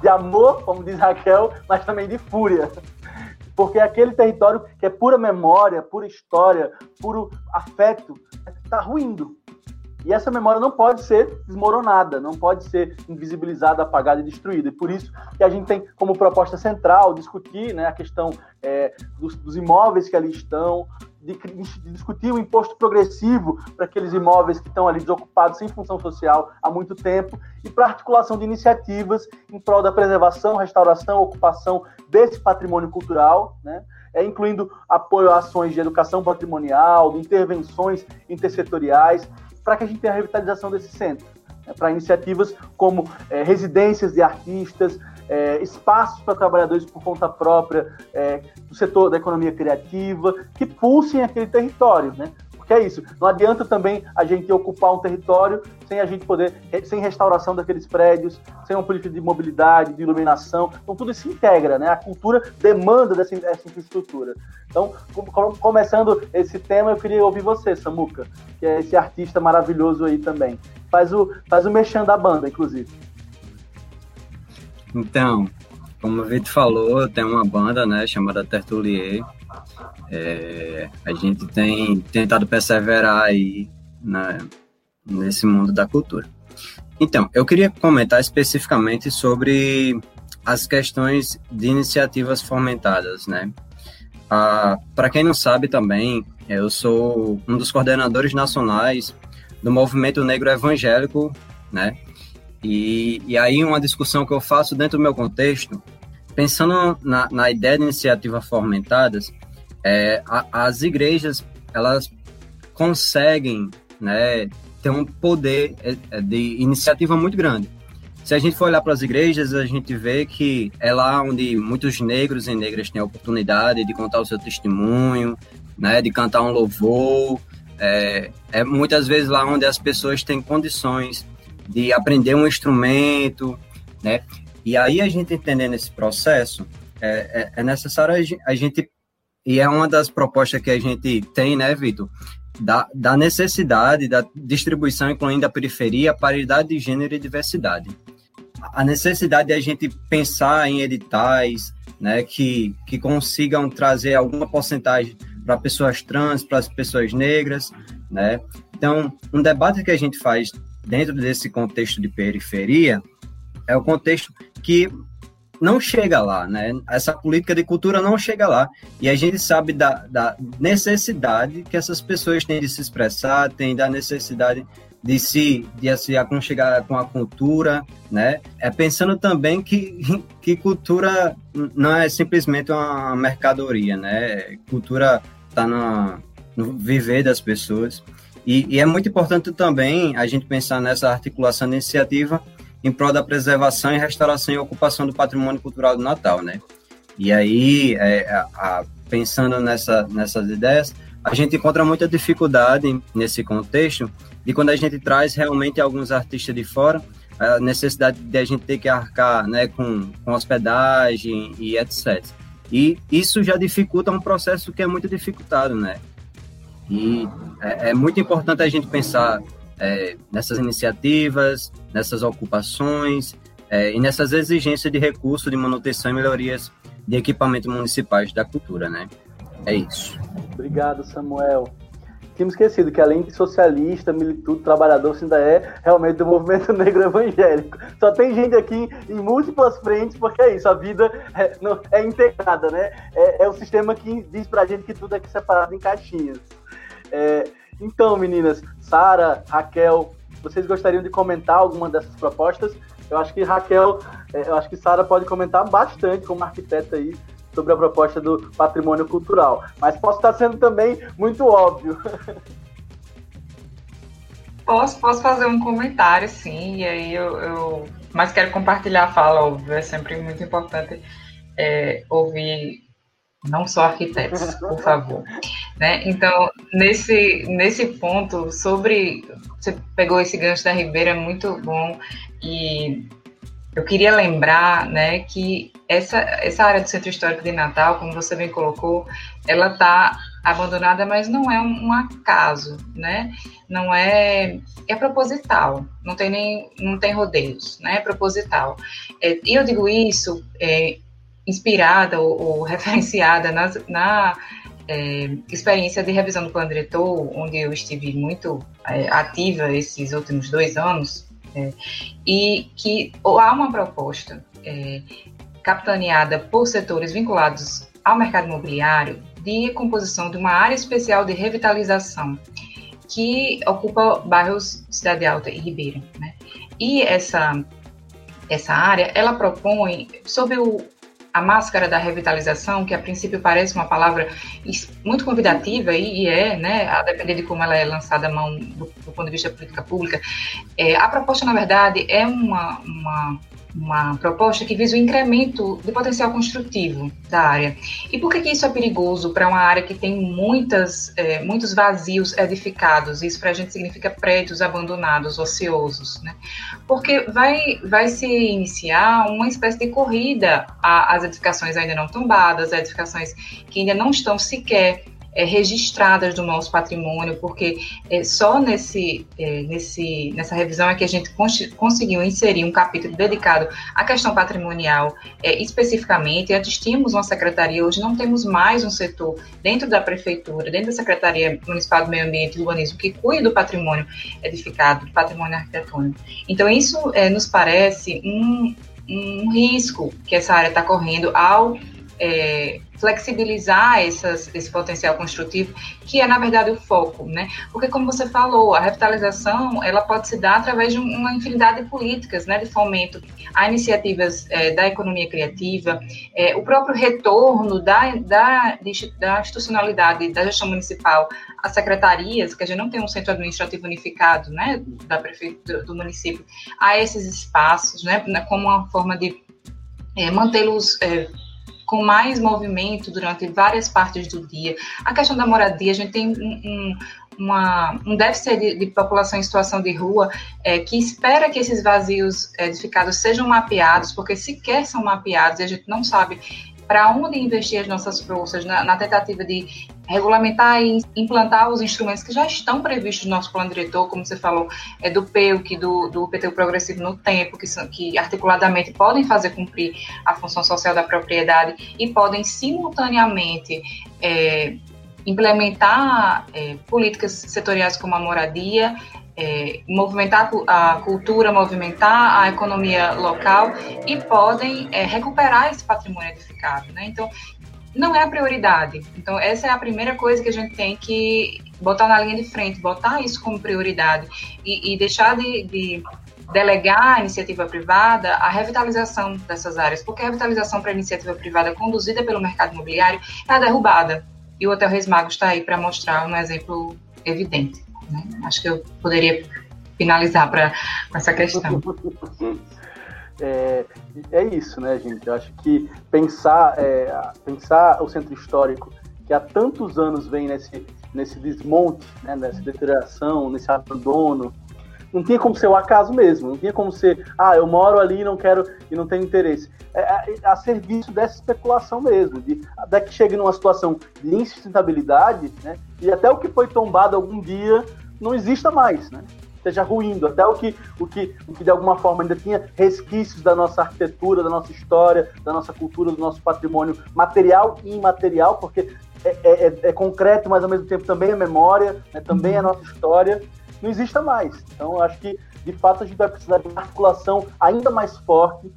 De, amor, como diz Raquel, mas também de fúria. Porque aquele território que é pura memória, pura história, puro afeto, está ruindo. E essa memória não pode ser desmoronada, não pode ser invisibilizada, apagada e destruída. E por isso que a gente tem como proposta central discutir né, a questão é, dos, dos, imóveis que ali estão, de, de discutir o imposto progressivo para aqueles imóveis que estão ali desocupados sem função social há muito tempo e para articulação de iniciativas em prol da preservação, restauração, ocupação desse patrimônio cultural, né? É, incluindo apoio a ações de educação patrimonial, de intervenções intersetoriais, para que a gente tenha a revitalização desse centro. Né? Para iniciativas como é, residências de artistas, é, espaços para trabalhadores por conta própria é, do setor da economia criativa, que pulsem aquele território, né? Porque é isso, não adianta também a gente ocupar um território sem a gente poder, sem restauração daqueles prédios, sem um política de mobilidade, de iluminação, então tudo isso integra, né? A cultura demanda dessa, dessa infraestrutura. Então, começando esse tema, eu queria ouvir você, Samuca, que é esse artista maravilhoso aí também. Faz o, faz o mexendo da banda, inclusive. Então, como o Vitor falou, tem uma banda, né, chamada Tertulier. É, a gente tem tentado perseverar aí né, nesse mundo da cultura. Então, eu queria comentar especificamente sobre as questões de iniciativas fomentadas, né? Ah, Para quem não sabe também, eu sou um dos coordenadores nacionais do Movimento Negro Evangélico, né? E, e aí uma discussão que eu faço dentro do meu contexto, pensando na, na ideia de iniciativa fomentadas, é, a, as igrejas elas conseguem né, ter um poder é, é, de iniciativa muito grande. Se a gente for olhar para as igrejas, a gente vê que é lá onde muitos negros e negras têm a oportunidade de contar o seu testemunho, né, de cantar um louvor. É, é muitas vezes lá onde as pessoas têm condições de aprender um instrumento, né? E aí a gente entendendo esse processo, é, é, é necessário a gente, e é uma das propostas que a gente tem, né, Vitor? Da, da necessidade da distribuição, incluindo a periferia, paridade de gênero e diversidade. A necessidade de a gente pensar em editais, né, que, que consigam trazer alguma porcentagem para pessoas trans, para as pessoas negras, né? Então, um debate que a gente faz dentro desse contexto de periferia, é o contexto que não chega lá, né? Essa política de cultura não chega lá. E a gente sabe da, da necessidade que essas pessoas têm de se expressar, têm da necessidade de se, de se aconchegar com a cultura, né? É pensando também que, [LAUGHS] que cultura não é simplesmente uma mercadoria, né? Cultura está no viver das pessoas. E, e, é muito importante também a gente pensar nessa articulação da iniciativa em prol da preservação e restauração e ocupação do patrimônio cultural do Natal, né? E aí, é, a, a, pensando nessa, nessas ideias, a gente encontra muita dificuldade nesse contexto de quando a gente traz realmente alguns artistas de fora, a necessidade de a gente ter que arcar né, com, com hospedagem e etc. E isso já dificulta um processo que é muito dificultado, né? E é, é muito importante a gente pensar é, nessas iniciativas, nessas ocupações é, e nessas exigências de recursos de manutenção e melhorias de equipamentos municipais da cultura, né? É isso. Obrigado, Samuel. Tínhamos esquecido que além de socialista, militudo, trabalhador, você ainda é realmente do movimento [LAUGHS] negro evangélico. Só tem gente aqui em múltiplas frentes, porque é isso, a vida é, não, é integrada, né? É, é o sistema que diz pra gente que tudo é separado em caixinhas. É, então, meninas, Sara, Raquel, vocês gostariam de comentar alguma dessas propostas? Eu acho que Raquel, é, eu acho que Sara pode comentar bastante como arquiteta aí sobre a proposta do patrimônio cultural. Mas posso estar sendo também muito óbvio. [LAUGHS] Posso, posso fazer um comentário, sim, e aí eu, eu mas quero compartilhar a fala, óbvio, é sempre muito importante é, ouvir não só arquitetos, por favor. Né? Então, nesse, nesse ponto, sobre. Você pegou esse gancho da Ribeira, é muito bom. E eu queria lembrar né, que essa, essa área do Centro Histórico de Natal, como você bem colocou, ela está abandonada, mas não é um, acaso, né? Não é é proposital, não tem nem não tem rodeios, né? É proposital. É, e eu digo isso é, inspirada ou, ou [LAUGHS] referenciada nas, na é, experiência de revisão do plano diretor, onde eu estive muito é, ativa esses últimos dois anos, é, e que há uma proposta é, capitaneada por setores vinculados ao mercado imobiliário de composição de uma área especial de revitalização que ocupa bairros Cidade Alta e Ribeira. Né? E essa, essa área, ela propõe, sob o, a máscara da revitalização, que a princípio parece uma palavra muito convidativa, e, é, né, a depender de como ela é lançada à mão do, do ponto de vista da política pública, é, a proposta, na verdade, é uma, uma uma proposta que visa o incremento do potencial construtivo da área. E por que, que isso é perigoso para uma área que tem muitas, é, muitos vazios edificados? Isso para a gente significa prédios abandonados, ociosos, né? Porque vai, vai se iniciar uma espécie de corrida às edificações ainda não tombadas, edificações que ainda não estão sequer é, registradas do nosso patrimônio, porque é, só nesse, é, nesse, nessa revisão é que a gente conseguiu inserir um capítulo dedicado à questão patrimonial é, especificamente. Antes tínhamos uma secretaria, hoje não temos mais um setor dentro da prefeitura, dentro da Secretaria Municipal do Meio Ambiente e Urbanismo, que cuida do patrimônio edificado, do patrimônio arquitetônico. Então, isso é, nos parece um, um risco que essa área está correndo ao é, flexibilizar essas, esse potencial construtivo, que é, na verdade, o foco, né? Porque, como você falou, a revitalização, ela pode se dar através de uma infinidade de políticas, né, de fomento. A iniciativas é, da economia criativa, é, o próprio retorno da, da, da institucionalidade da gestão municipal às secretarias, que a gente não tem um centro administrativo unificado, né, da prefeitura do município, a esses espaços, né, como uma forma de é, mantê-los é, com mais movimento durante várias partes do dia. A questão da moradia, a gente tem um, um, uma, um déficit de, de, população em situação de rua é, que espera que esses vazios edificados sejam mapeados, porque sequer são mapeados e a gente não sabe para onde investir as nossas forças na, na, tentativa de regulamentar e implantar os instrumentos que já estão previstos no nosso plano diretor, como você falou, é do PEUC, do, do PTU Progressivo no Tempo, que, são, que articuladamente podem fazer cumprir a função social da propriedade e podem simultaneamente é, implementar é, políticas setoriais como a moradia, é, movimentar a cultura, movimentar a economia local e podem é, recuperar esse patrimônio edificado. Né? Então, não é a prioridade. Então, essa é a primeira coisa que a gente tem que botar na linha de frente, botar isso como prioridade e, e deixar de, de delegar à iniciativa privada a revitalização dessas áreas, porque a revitalização para a iniciativa privada conduzida pelo mercado imobiliário é a derrubada. E o Hotel Reis Magos está aí para mostrar um exemplo evidente. Né? Acho que eu poderia finalizar com essa questão. [LAUGHS] É, é isso, né, gente? Eu acho que pensar, é, pensar o centro histórico, que há tantos anos vem nesse, nesse desmonte, né, nessa deterioração, nesse abandono, não tinha como ser o acaso mesmo, não tinha como ser, ah, eu moro ali e não quero e não tenho interesse. É, é a serviço dessa especulação mesmo, de até que chegue numa situação de insustentabilidade, né, e até o que foi tombado algum dia não exista mais, né? Esteja ruindo, até o que, o, que, o que de alguma forma ainda tinha resquícios da nossa arquitetura, da nossa história, da nossa cultura, do nosso patrimônio material e imaterial, porque é, é, é, é concreto, mas ao mesmo tempo também é memória, né, também é nossa história não exista mais. Então, eu acho que, de fato, a gente vai precisar de uma articulação ainda mais forte?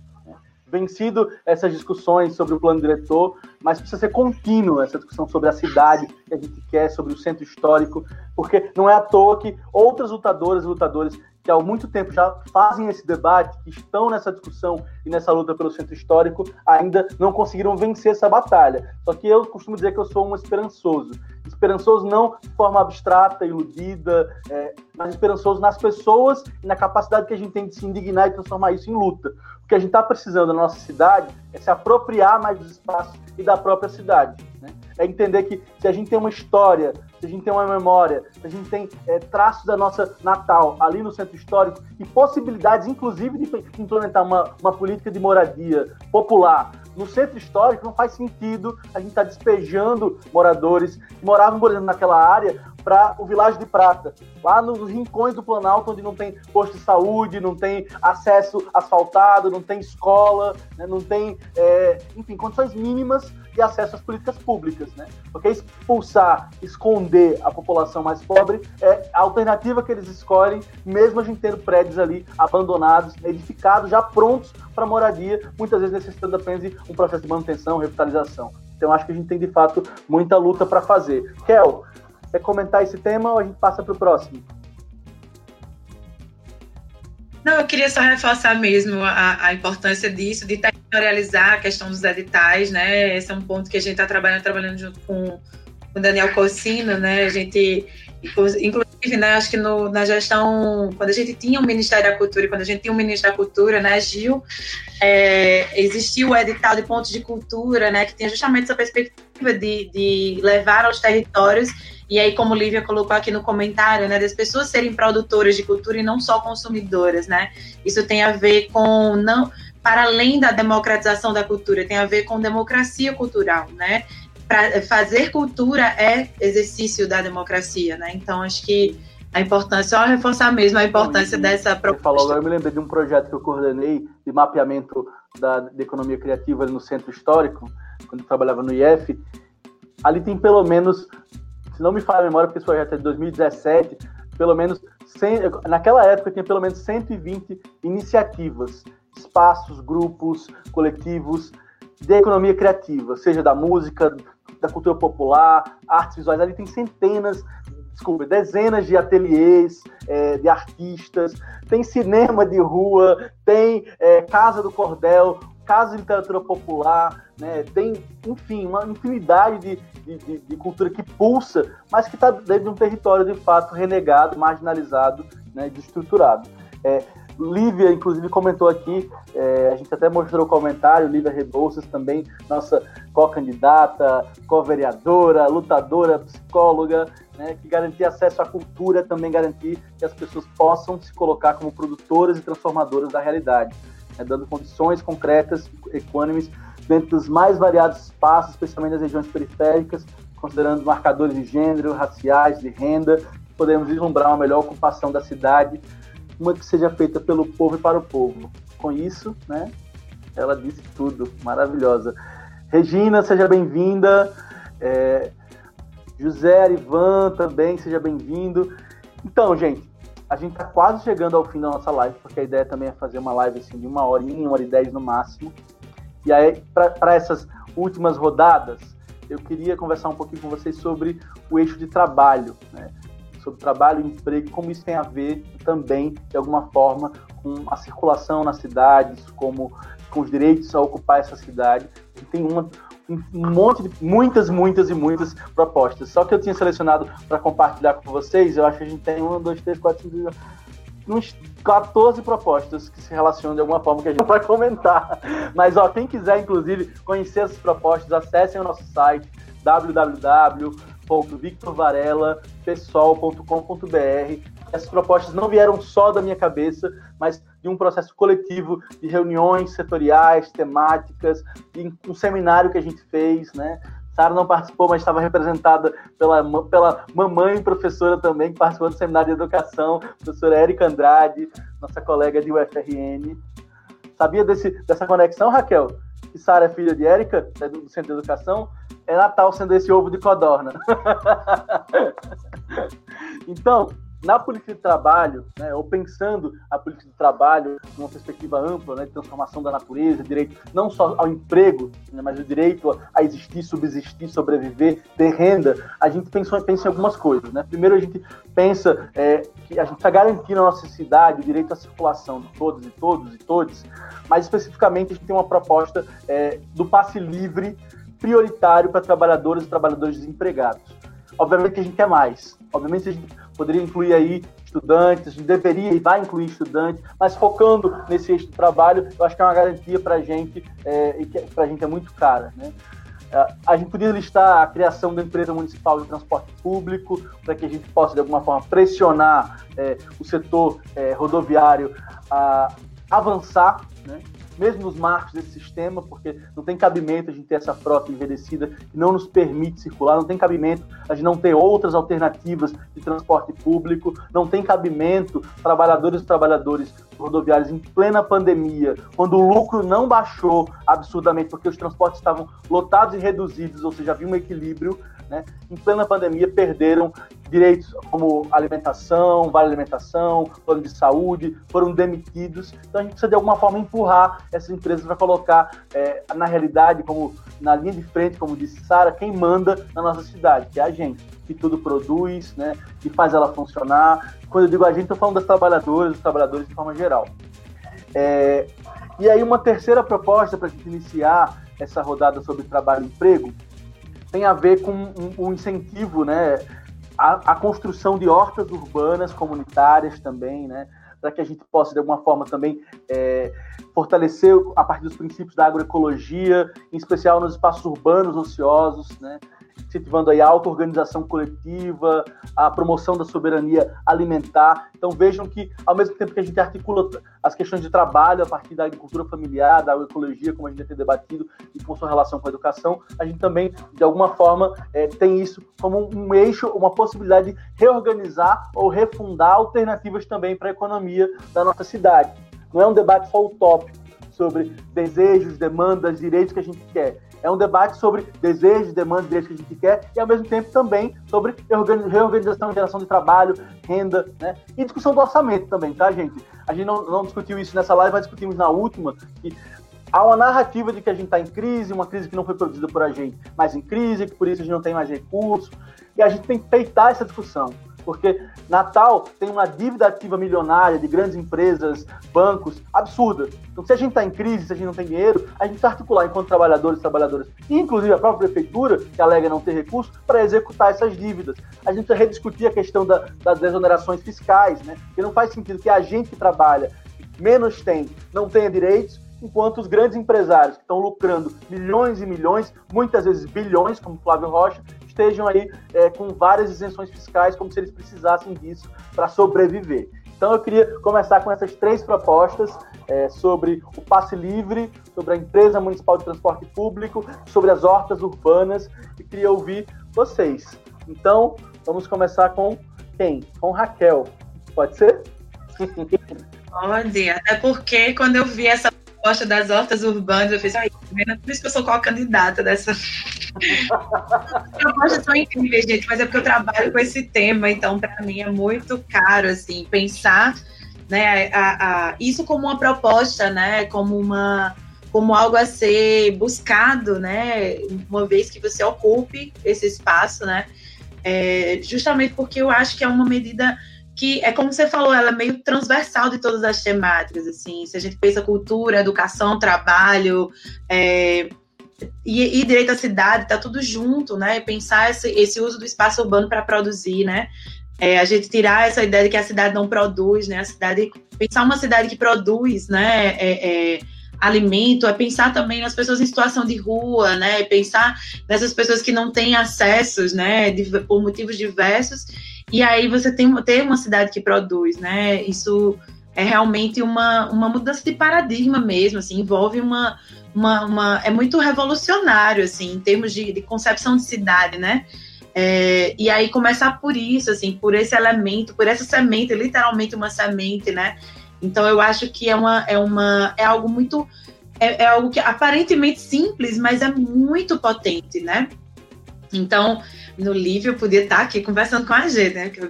Vencido essas discussões sobre o plano diretor, mas precisa ser contínuo essa discussão sobre a cidade que a gente quer, sobre o centro histórico, porque não é à toa que outras lutadoras e lutadores que há muito tempo já fazem esse debate, que estão nessa discussão e nessa luta pelo centro histórico, ainda não conseguiram vencer essa batalha. Só que eu costumo dizer que eu sou um esperançoso. Esperançoso não de forma abstrata, iludida, é, mas esperançoso nas pessoas e na capacidade que a gente tem de se indignar e transformar isso em luta. O que a gente está precisando na nossa cidade é se apropriar mais dos espaços e da própria cidade. Né? É entender que se a gente tem uma história, se a gente tem uma memória, se a gente tem é, traços da nossa Natal ali no centro histórico e possibilidades, inclusive, de implementar uma, uma política de moradia popular, no centro histórico não faz sentido a gente estar tá despejando moradores que moravam, por exemplo, naquela área para o Vilagem de Prata, lá nos rincões do Planalto, onde não tem posto de saúde, não tem acesso asfaltado, não tem escola, né, não tem, é, enfim, condições mínimas de acesso às políticas públicas, né? Porque expulsar, esconder a população mais pobre é a alternativa que eles escolhem, mesmo a gente tendo prédios ali abandonados, edificados, já prontos para moradia, muitas vezes necessitando apenas de um processo de manutenção, revitalização. Então, acho que a gente tem, de fato, muita luta para fazer. Kel, quer comentar esse tema ou a gente passa para o próximo? Não, eu queria só reforçar mesmo a, a importância disso, de territorializar a questão dos editais, né? Esse é um ponto que a gente está trabalhando, trabalhando junto com o Daniel Corsino, né? A gente, inclusive, né, acho que no, na gestão, quando a gente tinha o Ministério da Cultura e quando a gente tinha o Ministro da Cultura, né, Gil, é, existia o edital de pontos de cultura, né, que tinha justamente essa perspectiva de, de levar aos territórios e aí, como Lívia colocou aqui no comentário, né, das pessoas serem produtoras de cultura e não só consumidoras, né? Isso tem a ver com não para além da democratização da cultura, tem a ver com democracia cultural, né? Para fazer cultura é exercício da democracia, né? Então, acho que a importância, só reforçar mesmo a importância dessa proposta. Falou agora, eu me lembrei de um projeto que eu coordenei de mapeamento da, de economia criativa no Centro Histórico, quando eu trabalhava no IF. Ali tem pelo menos se não me falha a memória, porque esse projeto é de 2017, pelo menos 100, naquela época tinha pelo menos 120 iniciativas, espaços, grupos, coletivos de economia criativa, seja da música, da cultura popular, artes visuais. Ali tem centenas, desculpa, dezenas de ateliês é, de artistas, tem cinema de rua, tem é, Casa do Cordel, Casa de Literatura Popular, né? tem, enfim, uma infinidade de, de, de, de cultura que pulsa, mas que está dentro de um território de fato renegado, marginalizado, né, destruturado. É, Lívia, inclusive, comentou aqui, é, a gente até mostrou o comentário, Lívia Rebouças também, nossa co-candidata, co-vereadora, lutadora, psicóloga, né, que garantir acesso à cultura, também garantir que as pessoas possam se colocar como produtoras e transformadoras da realidade, né, dando condições concretas, equânimes, dentro dos mais variados espaços, especialmente nas regiões periféricas, considerando marcadores de gênero, raciais, de renda, podemos vislumbrar uma melhor ocupação da cidade, uma que seja feita pelo povo e para o povo. Com isso, né, ela disse tudo, maravilhosa. Regina, seja bem-vinda. É, José Arivan também, seja bem-vindo. Então, gente, a gente está quase chegando ao fim da nossa live, porque a ideia também é fazer uma live assim, de uma horinha, uma hora e dez no máximo. E aí, para essas últimas rodadas, eu queria conversar um pouquinho com vocês sobre o eixo de trabalho, né? sobre trabalho e emprego, como isso tem a ver também, de alguma forma, com a circulação nas cidades, como com os direitos a ocupar essa cidade. E tem uma, um monte de muitas, muitas e muitas propostas. Só que eu tinha selecionado para compartilhar com vocês, eu acho que a gente tem uma, dois, três, quatro, cinco, uns 14 propostas que se relacionam de alguma forma que a gente vai comentar. Mas ó, quem quiser, inclusive, conhecer essas propostas, acessem o nosso site www.victorvarelapessoal.com.br. Essas propostas não vieram só da minha cabeça, mas de um processo coletivo de reuniões setoriais, temáticas, de um seminário que a gente fez, né? Sara não participou, mas estava representada pela, pela mamãe professora também, que participou do seminário de educação, professora Érica Andrade, nossa colega de UFRN. Sabia desse, dessa conexão, Raquel? Que Sara é filha de Érica, é do Centro de Educação? É Natal sendo esse ovo de codorna. [LAUGHS] então, na política de trabalho, né, ou pensando a política de trabalho numa perspectiva ampla, né, de transformação da natureza, direito não só ao emprego, né, mas o direito a existir, subsistir, sobreviver, ter renda, a gente pensa, pensa em algumas coisas. Né? Primeiro, a gente pensa é, que a gente está garantindo a nossa cidade o direito à circulação de todos e todos e todos, mas especificamente a gente tem uma proposta é, do passe livre prioritário para trabalhadores e trabalhadores desempregados. Obviamente que a gente quer mais. Obviamente a gente poderia incluir aí estudantes, deveria e vai incluir estudantes, mas focando nesse eixo de trabalho, eu acho que é uma garantia para a gente é, e que para a gente é muito cara. Né? É, a gente podia listar a criação da empresa municipal de transporte público para que a gente possa, de alguma forma, pressionar é, o setor é, rodoviário a avançar, né? Mesmo nos marcos desse sistema, porque não tem cabimento a gente ter essa frota envelhecida que não nos permite circular, não tem cabimento a gente não ter outras alternativas de transporte público, não tem cabimento trabalhadores e trabalhadores rodoviários em plena pandemia, quando o lucro não baixou absurdamente, porque os transportes estavam lotados e reduzidos, ou seja, havia um equilíbrio, né? Em plena pandemia, perderam direitos como alimentação, vale alimentação, plano de saúde, foram demitidos. Então a gente precisa de alguma forma empurrar essas empresas para colocar é, na realidade, como na linha de frente, como disse Sara, quem manda na nossa cidade, que é a gente, que tudo produz, né, que faz ela funcionar. Quando eu digo a gente, estou falando das trabalhadoras, dos trabalhadores de forma geral. É, e aí uma terceira proposta para iniciar essa rodada sobre trabalho e emprego tem a ver com um, um incentivo, né, à, à, construção de hortas urbanas comunitárias também, né, para que a gente possa de alguma forma também é, fortalecer a partir dos princípios da agroecologia, em especial nos espaços urbanos ociosos, né, incentivando aí a auto-organização coletiva, a promoção da soberania alimentar. Então vejam que, ao mesmo tempo que a gente articula as questões de trabalho a partir da agricultura familiar, da ecologia, como a gente já tem debatido, e com sua relação com a educação, a gente também, de alguma forma, é, tem isso como um eixo, uma possibilidade de reorganizar ou refundar alternativas também para a economia da nossa cidade. Não é um debate só utópico sobre desejos, demandas, direitos que a gente quer é um debate sobre desejos, demandas, direitos que a gente quer e, ao mesmo tempo, também sobre reorganização, geração de trabalho, renda, né? E discussão do orçamento também, tá, gente? A gente não, não discutiu isso nessa live, mas discutimos na última, que há uma narrativa de que a gente está em crise, uma crise que não foi produzida por a gente, mas em crise, que por isso a gente não tem mais recursos, e a gente tem que peitar essa discussão porque Natal tem uma dívida ativa milionária de grandes empresas, bancos, absurda. Então, se a gente está em crise, se a gente não tem dinheiro, a gente precisa articular enquanto trabalhadores e trabalhadoras, inclusive a própria prefeitura, que alega não ter recursos, para executar essas dívidas. A gente precisa rediscutir a questão da, das desonerações fiscais, né? Porque não faz sentido que a gente que trabalha menos tem, não tenha direitos, enquanto os grandes empresários que estão lucrando milhões e milhões, muitas vezes bilhões, como Flávio Rocha, estejam aí é, com várias isenções fiscais, como se eles precisassem disso para sobreviver. Então eu queria começar com essas três propostas é, sobre o passe livre, sobre a empresa municipal de transporte público, sobre as hortas urbanas e queria ouvir vocês. Então vamos começar com quem? Com Raquel. Pode ser? [LAUGHS] Pode, até porque quando eu vi essa proposta das hortas urbanas, eu fiz, ai, por isso que eu sou qual candidata dessa. As [LAUGHS] propostas são incríveis, gente, mas é porque eu trabalho com esse tema, então para mim é muito caro, assim, pensar né, a, a, isso como uma proposta, né, como uma como algo a ser buscado, né, uma vez que você ocupe esse espaço, né, é, justamente porque eu acho que é uma medida que é como você falou, ela é meio transversal de todas as temáticas, assim, se a gente pensa cultura, educação, trabalho, é, e, e, direito à cidade, tá tudo junto, né, pensar esse, esse uso do espaço urbano para produzir, né, é, a gente tirar essa ideia de que a cidade não produz, né, a cidade, pensar uma cidade que produz, né, é, é alimento, é pensar também nas pessoas em situação de rua, né, pensar nessas pessoas que não têm acessos, né, por motivos diversos, e aí você tem, tem uma cidade que produz, né? Isso é realmente uma, uma mudança de paradigma mesmo, assim, envolve uma, uma, uma é muito revolucionário, assim, em termos de, de concepção de cidade, né? É, e aí começar por isso, assim, por esse elemento, por essa semente, literalmente uma semente, né? Então eu acho que é uma, é uma, é algo muito, é, é algo que aparentemente simples, mas é muito potente, né? Então, no livro, eu podia estar aqui conversando com a gente, né? Eu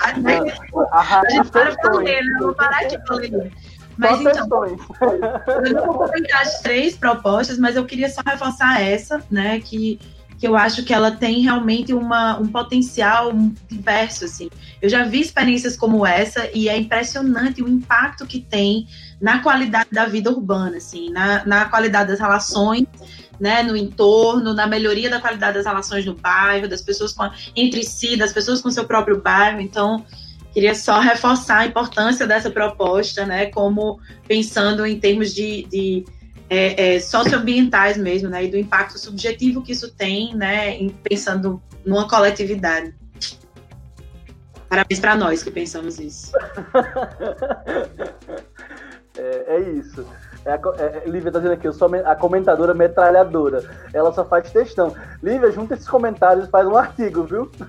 a gente, [LAUGHS] a gente para ler, né? Eu vou parar aqui para ler. Mas então, eu não vou comentar as três propostas, mas eu queria só reforçar essa, né? Que, que eu acho que ela tem realmente uma, um potencial diverso, assim. Eu já vi experiências como essa e é impressionante o impacto que tem na qualidade da vida urbana, assim, na, na qualidade das relações né, no entorno, na melhoria da qualidade das relações no bairro, das pessoas com, entre si, das pessoas com seu próprio bairro. Então, queria só reforçar a importância dessa proposta, né, como pensando em termos de, de é, é, socioambientais mesmo, né, e do impacto subjetivo que isso tem, né, pensando numa coletividade. Parabéns para nós que pensamos isso. [LAUGHS] É, é isso. É a, é, Lívia tá dizendo aqui, eu sou a comentadora metralhadora. Ela só faz textão. Lívia, junta esses comentários e faz um artigo, viu? [LAUGHS]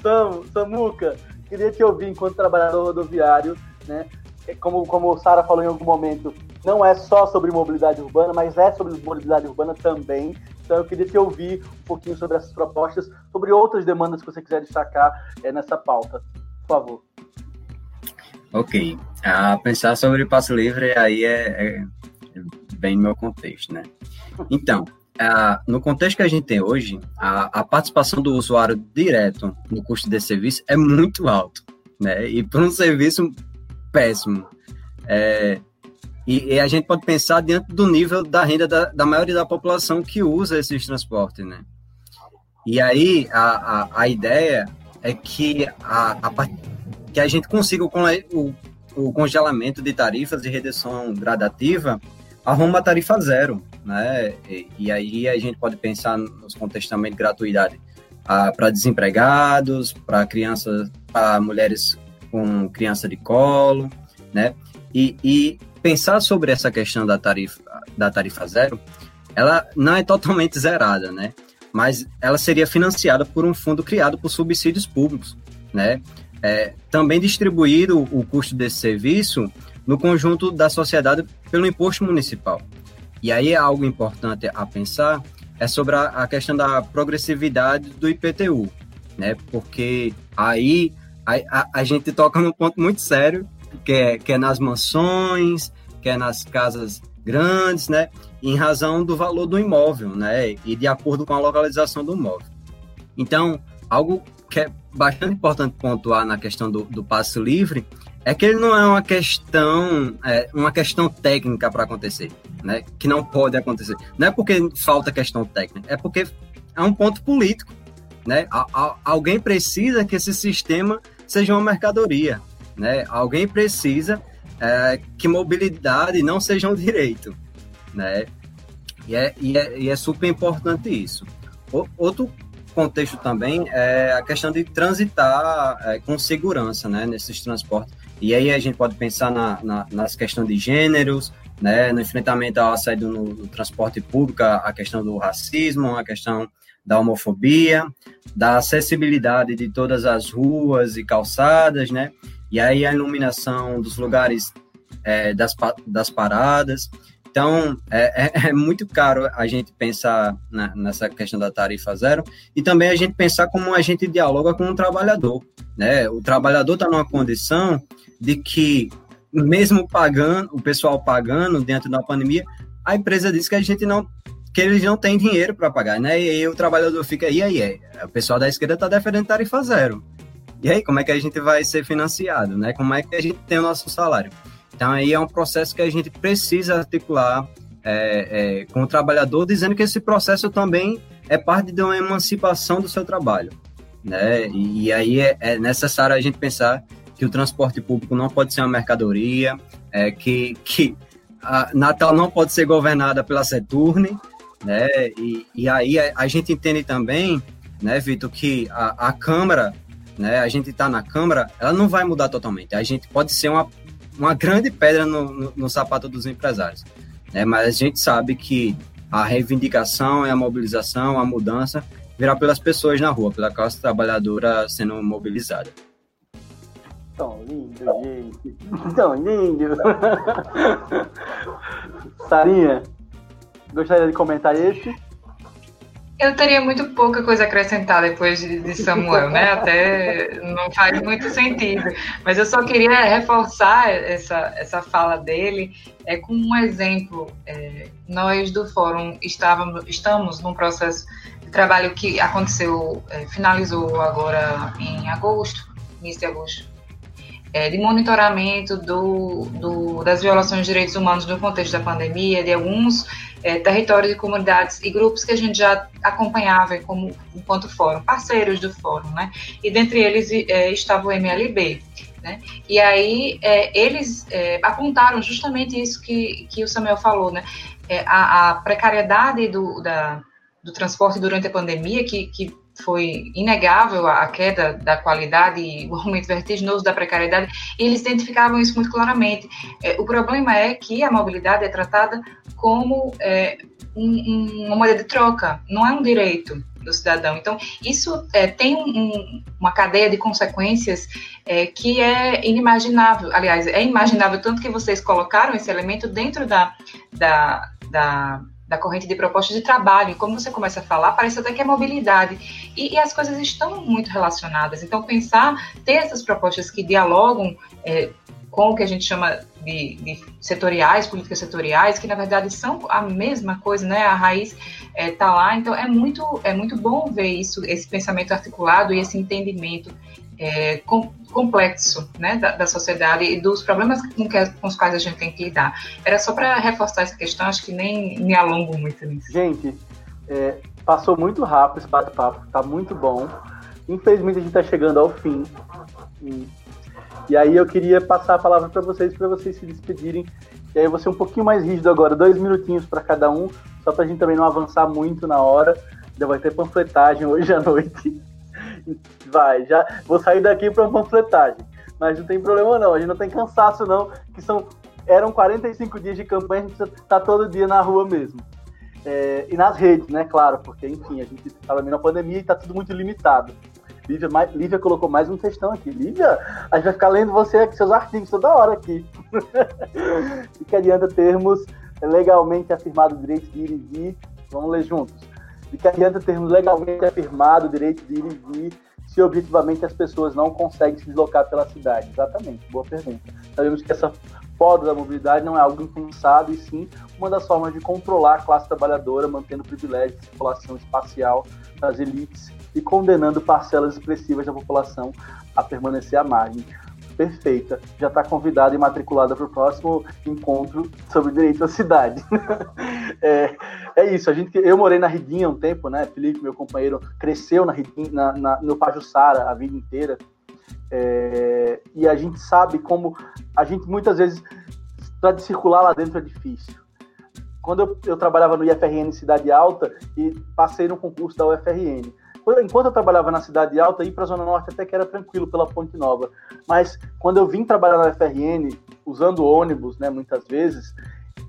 Sam, Samuca, queria te ouvir enquanto trabalhador rodoviário, né? É como, como o Sara falou em algum momento, não é só sobre mobilidade urbana, mas é sobre mobilidade urbana também. Então eu queria te ouvir um pouquinho sobre essas propostas, sobre outras demandas que você quiser destacar é, nessa pauta. Por favor. Ok. A pensar sobre passo livre aí é, é bem no meu contexto, né? Então, no contexto que a gente tem hoje, a, a, participação do usuário direto no custo desse serviço é muito alto, né? E para um serviço péssimo. É, e, e, a gente pode pensar diante do nível da renda da, da maioria da população que usa esses transportes, né? E aí a, a, a ideia é que a, a, que a gente consiga o, o, congelamento de tarifas e redução gradativa arruma a tarifa zero, né? E, e, aí a gente pode pensar nos contextos de gratuidade ah, para desempregados, para crianças, para mulheres com criança de colo, né? E, e, pensar sobre essa questão da tarifa, da tarifa zero, ela não é totalmente zerada, né? Mas ela seria financiada por um fundo criado por subsídios públicos, né? É, também distribuir o, o custo desse serviço no conjunto da sociedade pelo imposto municipal. E aí é algo importante a pensar é sobre a, a questão da progressividade do IPTU, né? Porque aí a, a, gente toca num ponto muito sério, que é, que é nas mansões, que é nas casas grandes, né? Em razão do valor do imóvel, né? E de acordo com a localização do imóvel. Então, algo que é bastante importante pontuar na questão do, do passe livre é que ele não é uma questão, é, uma questão técnica para acontecer, né? Que não pode acontecer. Não é porque falta questão técnica, é porque é um ponto político, né? A, a, alguém precisa que esse sistema seja uma mercadoria, né? Alguém precisa é, que mobilidade não seja um direito, né? E é, e é, e é super importante isso. O, outro contexto também é a questão de transitar é, com segurança, né? Nesses transportes e aí a gente pode pensar na, na, nas questões de gêneros, né, no enfrentamento ao assédio no, no, transporte público, a questão do racismo, a questão da homofobia, da acessibilidade de todas as ruas e calçadas, né? E aí a iluminação dos lugares é, das, das paradas. Então, é, é, [LAUGHS] é, muito caro a gente pensar na, nessa questão da tarifa zero e também a gente pensar como a gente dialoga com o trabalhador. Né? O trabalhador está numa condição de que, mesmo pagando, o pessoal pagando dentro da pandemia, a empresa diz que a gente não que eles não têm dinheiro para pagar, né? E aí o trabalhador fica, e aí, é, o pessoal da esquerda está defendendo tarifa zero. E aí, como é que a gente vai ser financiado, né? Como é que a gente tem o nosso salário? Então, aí é um processo que a gente precisa articular é, é, com o trabalhador, dizendo que esse processo também é parte de uma emancipação do seu trabalho, né? E, e aí é, é necessário a gente pensar que o transporte público não pode ser uma mercadoria, é, que, que Natal não pode ser governada pela Saturne, né? E, e aí a, a, gente entende também, né, Vitor, que a, a Câmara, né, a gente está na Câmara, ela não vai mudar totalmente. A gente pode ser uma, uma grande pedra no, no, no sapato dos empresários, né? Mas a gente sabe que a reivindicação a mobilização, a mudança virá pelas pessoas na rua, pela classe trabalhadora sendo mobilizada. Tão lindo, gente. Tão lindo. [LAUGHS] Sarinha, gostaria de comentar esse? Eu teria muito pouca coisa a acrescentar depois de, Samuel, né? Até não faz muito sentido. Mas eu só queria reforçar essa, essa fala dele é, com um exemplo. É, nós do Fórum estávamos, estamos num processo de trabalho que aconteceu, é, finalizou agora em agosto, início de agosto é, de monitoramento do, do, das violações de direitos humanos no contexto da pandemia, de alguns é, territórios e comunidades e grupos que a gente já acompanhava como, enquanto fórum, parceiros do fórum, né? E dentre eles é, estava o MLB. Né? E aí é, eles é, apontaram justamente isso que, que o Samuel falou, né? É, a, a, precariedade do, da, do transporte durante a pandemia, que, que foi inegável a queda da qualidade e o aumento vertiginoso da precariedade, e eles identificavam isso muito claramente. É, o problema é que a mobilidade é tratada como é, um, uma moeda de troca, não é um direito do cidadão. Então, isso é, tem um, uma cadeia de consequências é, que é inimaginável. Aliás, é imaginável tanto que vocês colocaram esse elemento dentro da, da, da da corrente de propostas de trabalho. E como você começa a falar, parece até que é mobilidade. E, e as coisas estão muito relacionadas. Então, pensar, ter essas propostas que dialogam é, com o que a gente chama de, de, setoriais, políticas setoriais, que na verdade são a mesma coisa, né? A raiz está é, tá lá. Então, é muito, é muito bom ver isso, esse pensamento articulado e esse entendimento é, com, complexo né, da, da, sociedade e dos problemas com, que, com, os quais a gente tem que lidar. Era só para reforçar essa questão, acho que nem me alongo muito nisso. Gente, é, passou muito rápido esse bate-papo, está muito bom. Infelizmente a gente está chegando ao fim. E, e, aí eu queria passar a palavra para vocês, para vocês se despedirem. E aí eu vou ser um pouquinho mais rígido agora, dois minutinhos para cada um, só para a gente também não avançar muito na hora. Já vai ter panfletagem hoje à noite. Vai, já vou sair daqui para uma panfletagem. Mas não tem problema não, a gente não tem cansaço não, que são eram 45 dias de campanha, a gente tá todo dia na rua mesmo. É, e nas redes, né, claro, porque enfim, a gente está na pandemia e está tudo muito limitado. Lívia, mais, Lívia colocou mais um textão aqui. Lívia, a gente vai ficar lendo você aqui, seus artigos toda hora aqui. [LAUGHS] e que adianta termos legalmente afirmado o direito de ir e vir. Vamos ler juntos de que adianta termos legalmente afirmado o direito de ir e vir se objetivamente as pessoas não conseguem se deslocar pela cidade? Exatamente, boa pergunta. Sabemos que essa poda da mobilidade não é algo impensado, e sim uma das formas de controlar a classe trabalhadora, mantendo privilégios de circulação espacial das elites e condenando parcelas expressivas da população a permanecer à margem perfeita. Já está convidada e matriculada para o próximo encontro sobre direito à cidade. [LAUGHS] é, é, isso. A gente, eu morei na Ridinha um tempo, né? Felipe, meu companheiro, cresceu na Ridinha, na, na, no Pajussara a vida inteira. É, e a gente sabe como a gente muitas vezes para circular lá dentro é difícil. Quando eu, eu trabalhava no IFRN Cidade Alta e passei no concurso da UFRN, enquanto eu trabalhava na Cidade Alta, ir para a Zona Norte até que era tranquilo pela Ponte Nova. Mas quando eu vim trabalhar na FRN, usando ônibus, né, muitas vezes,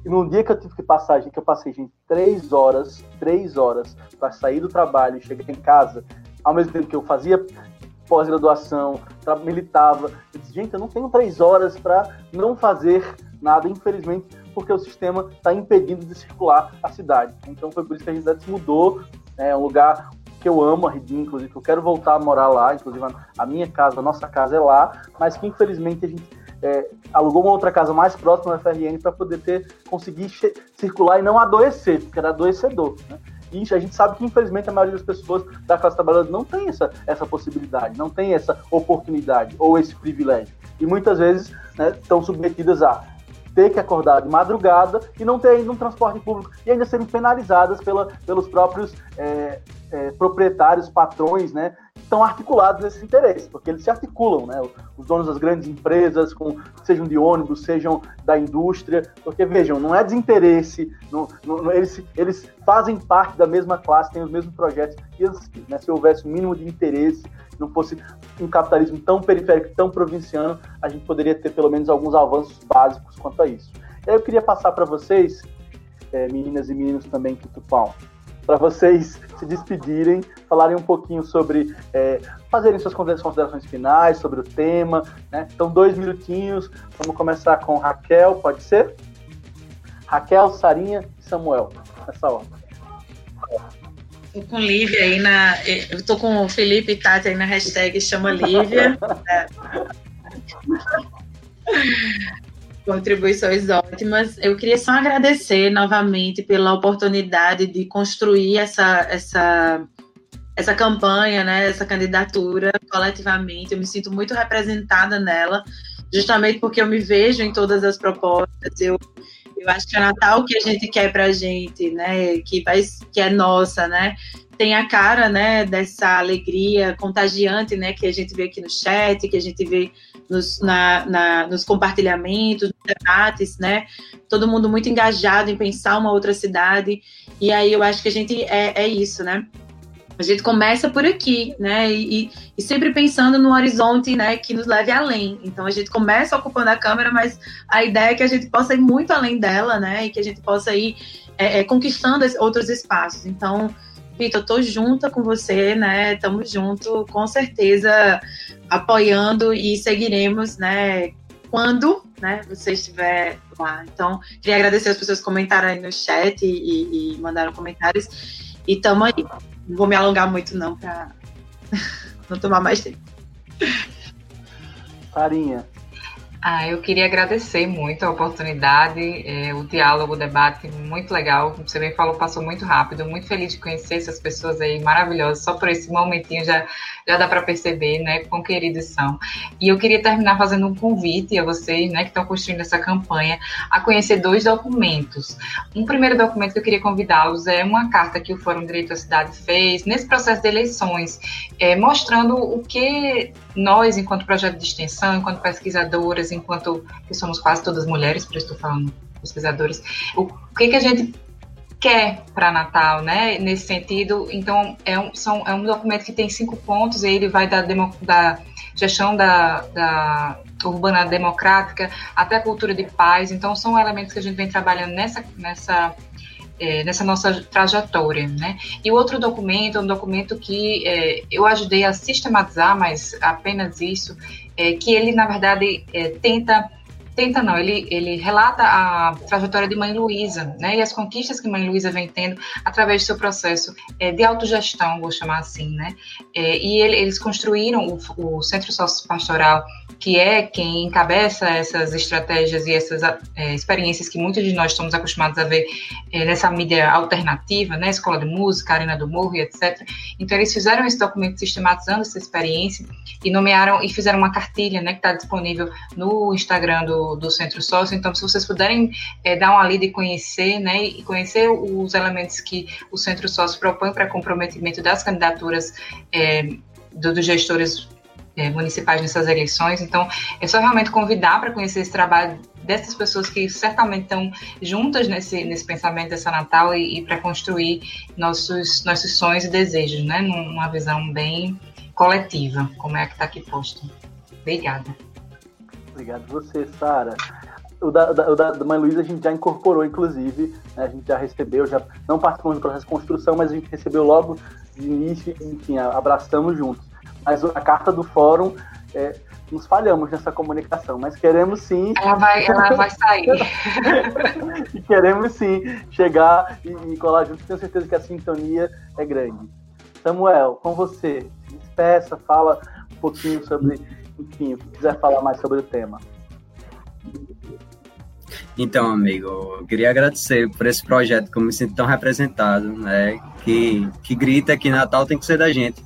e num dia que eu tive que passar, que eu passei, gente, três horas, três horas para sair do trabalho e chegar em casa, ao mesmo tempo que eu fazia pós-graduação, militava, eu disse, gente, eu não tenho três horas para não fazer nada, infelizmente, porque o sistema está impedindo de circular a cidade. Então foi por isso que a gente mudou, é um lugar que eu amo a Redim, inclusive, que eu quero voltar a morar lá, inclusive a minha casa, a nossa casa é lá, mas que infelizmente a gente é, alugou uma outra casa mais próxima da FRN para poder ter, conseguir circular e não adoecer, porque era adoecedor, né? E a gente sabe que, infelizmente, a maioria das pessoas da classe trabalhadora não tem essa, essa possibilidade, não tem essa oportunidade ou esse privilégio. E muitas vezes né, estão submetidas a ter que acordar de madrugada e não ter ainda um transporte público e ainda serem penalizadas pela, pelos próprios é, é, proprietários, patrões, né, que estão articulados nesses interesses, porque eles se articulam, né, os donos das grandes empresas, com, sejam de ônibus, sejam da indústria, porque vejam, não é desinteresse, não, não, eles, eles fazem parte da mesma classe, têm os mesmos projetos, e assim, né, se houvesse um mínimo de interesse, não fosse um capitalismo tão periférico, tão provinciano, a gente poderia ter pelo menos alguns avanços básicos quanto a isso. Eu queria passar para vocês, é, meninas e meninos também, Tutupão, para vocês se despedirem, falarem um pouquinho sobre, é, fazerem suas considerações finais sobre o tema. Né? Então, dois minutinhos. Vamos começar com Raquel, pode ser? Raquel, Sarinha e Samuel, nessa hora. Tô com Lívia aí na. Eu tô com o Felipe e Tati aí na hashtag chama Lívia. [LAUGHS] é. Contribuições ótimas. Eu queria só agradecer novamente pela oportunidade de construir essa, essa, essa campanha, né, essa candidatura coletivamente. Eu me sinto muito representada nela, justamente porque eu me vejo em todas as propostas. Eu, eu acho que é Natal que a gente quer para a gente, né, que, vai, que é nossa, né, tem a cara, né, dessa alegria contagiante, né, que a gente vê aqui no chat, que a gente vê nos, na, na, nos compartilhamentos, debates, né? Todo mundo muito engajado em pensar uma outra cidade. E aí eu acho que a gente é, é isso, né? a gente começa por aqui, né? E, e, sempre pensando no horizonte, né, que nos leve além. Então a gente começa ocupando a câmera, mas a ideia é que a gente possa ir muito além dela, né? E que a gente possa ir é, é, conquistando outros espaços. Então, Vitor, eu tô junta com você, né? Estamos junto, com certeza, apoiando e seguiremos, né? Quando né, você estiver lá. Então, queria agradecer as pessoas que comentaram aí no chat e, e mandaram comentários. E tamo aí. Não vou me alongar muito, não, para [LAUGHS] não tomar mais tempo. Farinha. Ah, eu queria agradecer muito a oportunidade, é, o diálogo, o debate, muito legal. Como você bem falou, passou muito rápido. Muito feliz de conhecer essas pessoas aí maravilhosas. Só por esse momentinho já, já dá para perceber, né, quão queridos são. E eu queria terminar fazendo um convite a vocês, né, que estão construindo essa campanha, a conhecer dois documentos. Um primeiro documento que eu queria convidá-los é uma carta que o Fórum Direito à Cidade fez nesse processo de eleições, é, mostrando o que nós, enquanto projeto de extensão, enquanto pesquisadoras, enquanto que somos quase todas mulheres, por isso estou falando pesquisadores, o que, que a gente quer para Natal, né? Nesse sentido, então é um, são, é um documento que tem cinco pontos, e ele vai da, demo, da gestão da, da urbana democrática até a cultura de paz. Então são elementos que a gente vem trabalhando nessa nessa é, nessa nossa trajetória, né? E o outro documento é um documento que é, eu ajudei a sistematizar, mas apenas isso, é, que ele na verdade é, tenta tenta não, ele, ele relata a trajetória de Mãe Luísa, né, e as conquistas que Mãe Luísa vem tendo através do seu processo é, de autogestão, vou chamar assim, né, é, e ele, eles construíram o, o Centro Sócio-Pastoral que é quem encabeça essas estratégias e essas é, experiências que muitos de nós estamos acostumados a ver é, nessa mídia alternativa, né, Escola de Música, Arena do Morro e etc. Então eles fizeram esse documento sistematizando essa experiência e nomearam e fizeram uma cartilha, né, que está disponível no Instagram do, do Centro Sócio. Então, se vocês puderem é, dar uma lida e conhecer, né, e conhecer os elementos que o Centro Sócio propõe para comprometimento das candidaturas é, dos gestores é, municipais nessas eleições. Então, é só realmente convidar para conhecer esse trabalho dessas pessoas que certamente estão juntas nesse, nesse pensamento dessa Natal e, e para construir nossos, nossos sonhos e desejos, né? Numa visão bem coletiva, como é que está aqui posto. Obrigada. Obrigado você, Sara. O da, o da, da Mãe Luísa a gente já incorporou, inclusive, né? a gente já recebeu, já não participamos do processo de construção, mas a gente recebeu logo de início, enfim, abraçamos juntos mas a carta do fórum é, nos falhamos nessa comunicação, mas queremos sim. Ela vai, ela vai sair. [LAUGHS] e queremos sim chegar e, e, colar junto, tenho certeza que a sintonia é grande. Samuel, com você, despeça, fala um pouquinho sobre, enfim, se quiser falar mais sobre o tema. Então, amigo, eu queria agradecer por esse projeto que eu me sinto tão representado, né? Que, que grita que Natal tem que ser da gente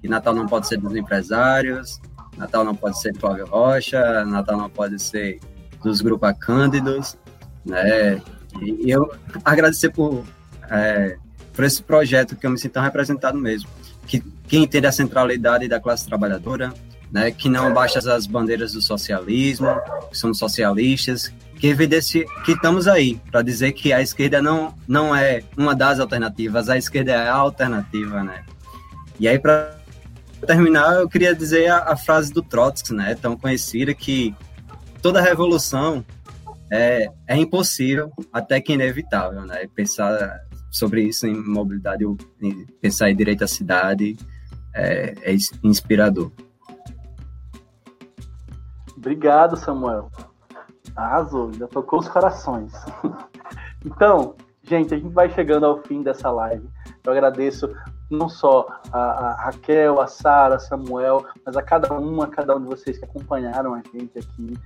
que Natal não pode ser dos empresários, Natal não pode ser Flávio Rocha, Natal não pode ser dos grupos Cândidos, né? E eu agradecer por, é, por esse projeto que eu me sinto tão representado mesmo, que, que entende a centralidade da classe trabalhadora, né? Que não baixa as bandeiras do socialismo, que somos socialistas, que evidencia que estamos aí para dizer que a esquerda não, não é uma das alternativas, a esquerda é a alternativa, né? E aí para terminar, eu queria dizer a, a, frase do Trotsky, né, tão conhecida, que toda revolução é, é impossível até que inevitável, né? Pensar sobre isso em mobilidade, pensar em direito à cidade é, é inspirador. Obrigado, Samuel. Arrasou, já tocou os corações. [LAUGHS] então, gente, a gente vai chegando ao fim dessa live. Eu agradeço não só a, a Raquel, a Sara, Samuel, mas a cada uma, a cada um de vocês que acompanharam a gente aqui,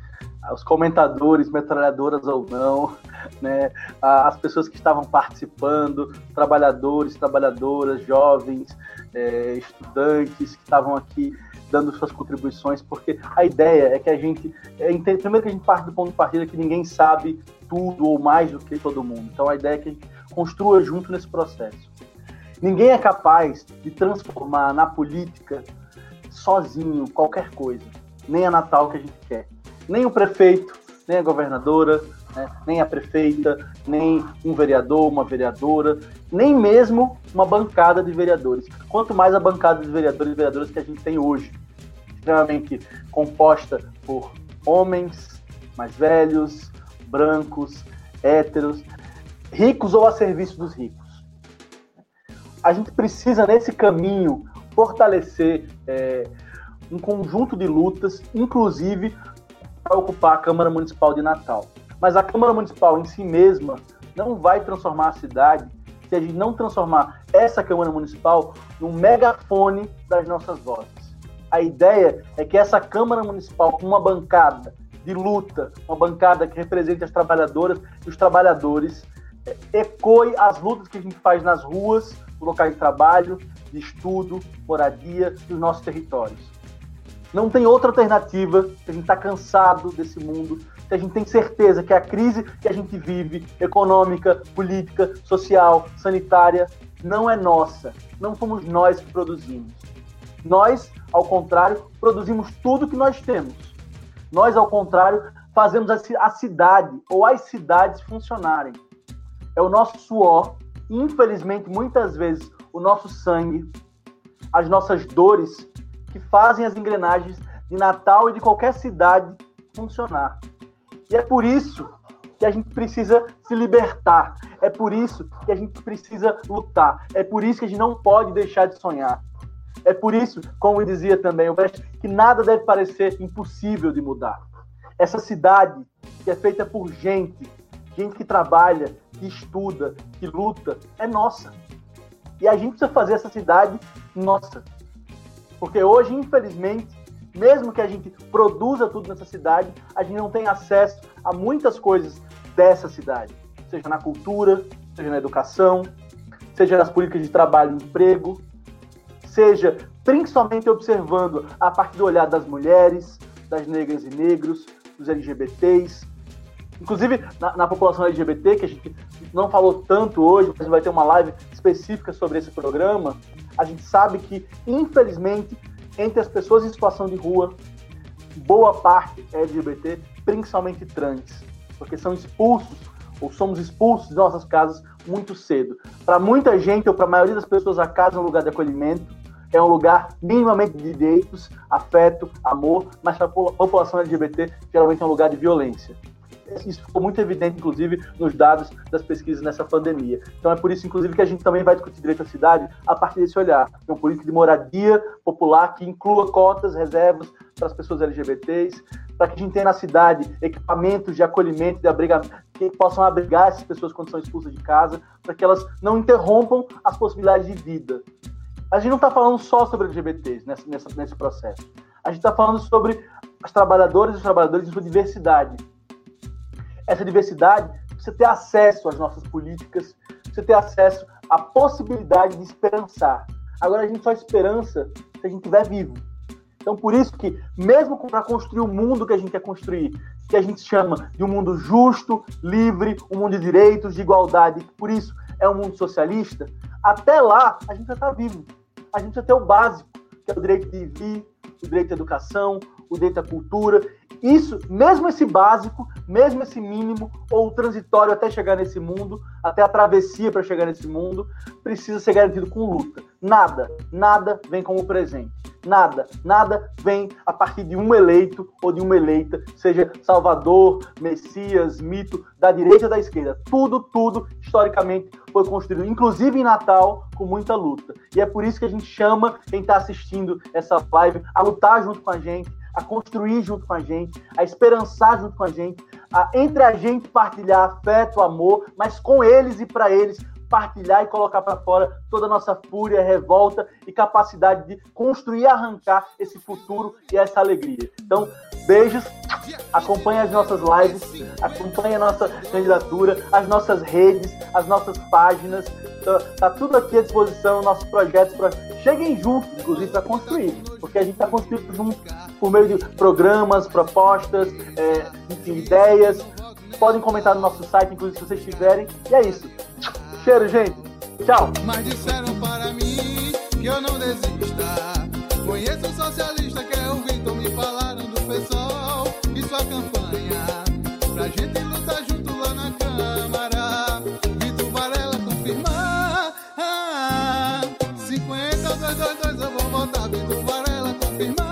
os comentadores, metralhadoras ou não, [LAUGHS] né, as pessoas que estavam participando, trabalhadores, trabalhadoras, jovens, é, estudantes que estavam aqui dando suas contribuições, porque a ideia é que a gente, é, primeiro que a gente parte do ponto de partida que ninguém sabe tudo ou mais do que todo mundo, então a ideia é que a gente construa junto nesse processo. Ninguém é capaz de transformar na política sozinho qualquer coisa. Nem a Natal que a gente quer. Nem o prefeito, nem a governadora, né? nem a prefeita, nem um vereador, uma vereadora, nem mesmo uma bancada de vereadores. Quanto mais a bancada de vereadores e vereadoras que a gente tem hoje, extremamente composta por homens mais velhos, brancos, héteros, ricos ou a serviço dos ricos. A gente precisa, nesse caminho, fortalecer é, um conjunto de lutas, inclusive para ocupar a Câmara Municipal de Natal. Mas a Câmara Municipal em si mesma não vai transformar a cidade se a gente não transformar essa Câmara Municipal num megafone das nossas vozes. A ideia é que essa Câmara Municipal, com uma bancada de luta, uma bancada que represente as trabalhadoras e os trabalhadores, é, ecoe as lutas que a gente faz nas ruas, no locais de trabalho, de estudo, moradia dos nossos territórios. Não tem outra alternativa, a gente está cansado desse mundo, se a gente tem certeza que a crise que a gente vive, econômica, política, social, sanitária, não é nossa. Não fomos nós que produzimos. Nós, ao contrário, produzimos tudo que nós temos. Nós, ao contrário, fazemos a cidade ou as cidades funcionarem. É o nosso suor, infelizmente, muitas vezes, o nosso sangue, as nossas dores que fazem as engrenagens de Natal e de qualquer cidade funcionar. E é por isso que a gente precisa se libertar. É por isso que a gente precisa lutar. É por isso que a gente não pode deixar de sonhar. É por isso, como dizia também o Brecht, que nada deve parecer impossível de mudar. Essa cidade que é feita por gente, gente que trabalha, que estuda, que luta, é nossa. E a gente precisa fazer essa cidade nossa. Porque hoje, infelizmente, mesmo que a gente produza tudo nessa cidade, a gente não tem acesso a muitas coisas dessa cidade, seja na cultura, seja na educação, seja nas políticas de trabalho e emprego, seja principalmente observando a partir do olhar das mulheres, das negras e negros, dos LGBTs, inclusive na, na, população LGBT, que a gente não falou tanto hoje, mas vai ter uma live específica sobre esse programa, a gente sabe que, infelizmente, entre as pessoas em situação de rua, boa parte é LGBT, principalmente trans, porque são expulsos ou somos expulsos de nossas casas muito cedo. Para muita gente, ou para a maioria das pessoas, a casa é um lugar de acolhimento, é um lugar minimamente de direitos, afeto, amor, mas para a população LGBT, geralmente é um lugar de violência. Isso ficou muito evidente, inclusive, nos dados das pesquisas nessa pandemia. Então é por isso, inclusive, que a gente também vai discutir direito à cidade a partir desse olhar. É um política de moradia popular que inclua cotas, reservas para as pessoas LGBTs, para que a gente tenha na cidade equipamentos de acolhimento, de abrigamento, que possam abrigar essas pessoas quando são expulsas de casa, para que elas não interrompam as possibilidades de vida. A gente não está falando só sobre LGBTs nesse, nesse processo. A gente está falando sobre as trabalhadoras e os trabalhadores em sua diversidade essa diversidade, você ter acesso às nossas políticas, você ter acesso à possibilidade de esperançar. Agora a gente só esperança se a gente estiver vivo. Então, por isso que, mesmo para construir o mundo que a gente quer construir, que a gente chama de um mundo justo, livre, um mundo de direitos, de igualdade, por isso é um mundo socialista, até lá a gente já está vivo. A gente já tem o básico, que é o direito de viver, o direito à educação, o direito à cultura. Isso, mesmo esse básico, mesmo esse mínimo, ou transitório até chegar nesse mundo, até a travessia para chegar nesse mundo, precisa ser garantido com luta. Nada, nada vem como presente. Nada, nada vem a partir de um eleito ou de uma eleita, seja Salvador, Messias, mito, da direita ou da esquerda. Tudo, tudo, historicamente, foi construído, inclusive em Natal, com muita luta. E é por isso que a gente chama quem está assistindo essa live a lutar junto com a gente, a construir junto com a gente, a esperançar junto com a gente, a entre a gente partilhar afeto, amor, mas com eles e para eles partilhar e colocar para fora toda a nossa fúria, revolta e capacidade de construir e arrancar esse futuro e essa alegria. Então, beijos, acompanhe as nossas lives, acompanhe a nossa candidatura, as nossas redes, as nossas páginas, tá, tá tudo aqui à disposição, nossos projetos, pra... cheguem juntos, inclusive, para construir, porque a gente está construindo junto por meio de programas, propostas, é, enfim, ideias, podem comentar no nosso site, inclusive se vocês tiverem, e é isso. Cheiro, gente. Tchau. Mas disseram para mim que eu não desista. fez a campanha pra gente lutar junto lá na Câmara. Vitor Varela confirmar. 50, 2, 2, 2, eu vou votar. Vitor Varela confirmar.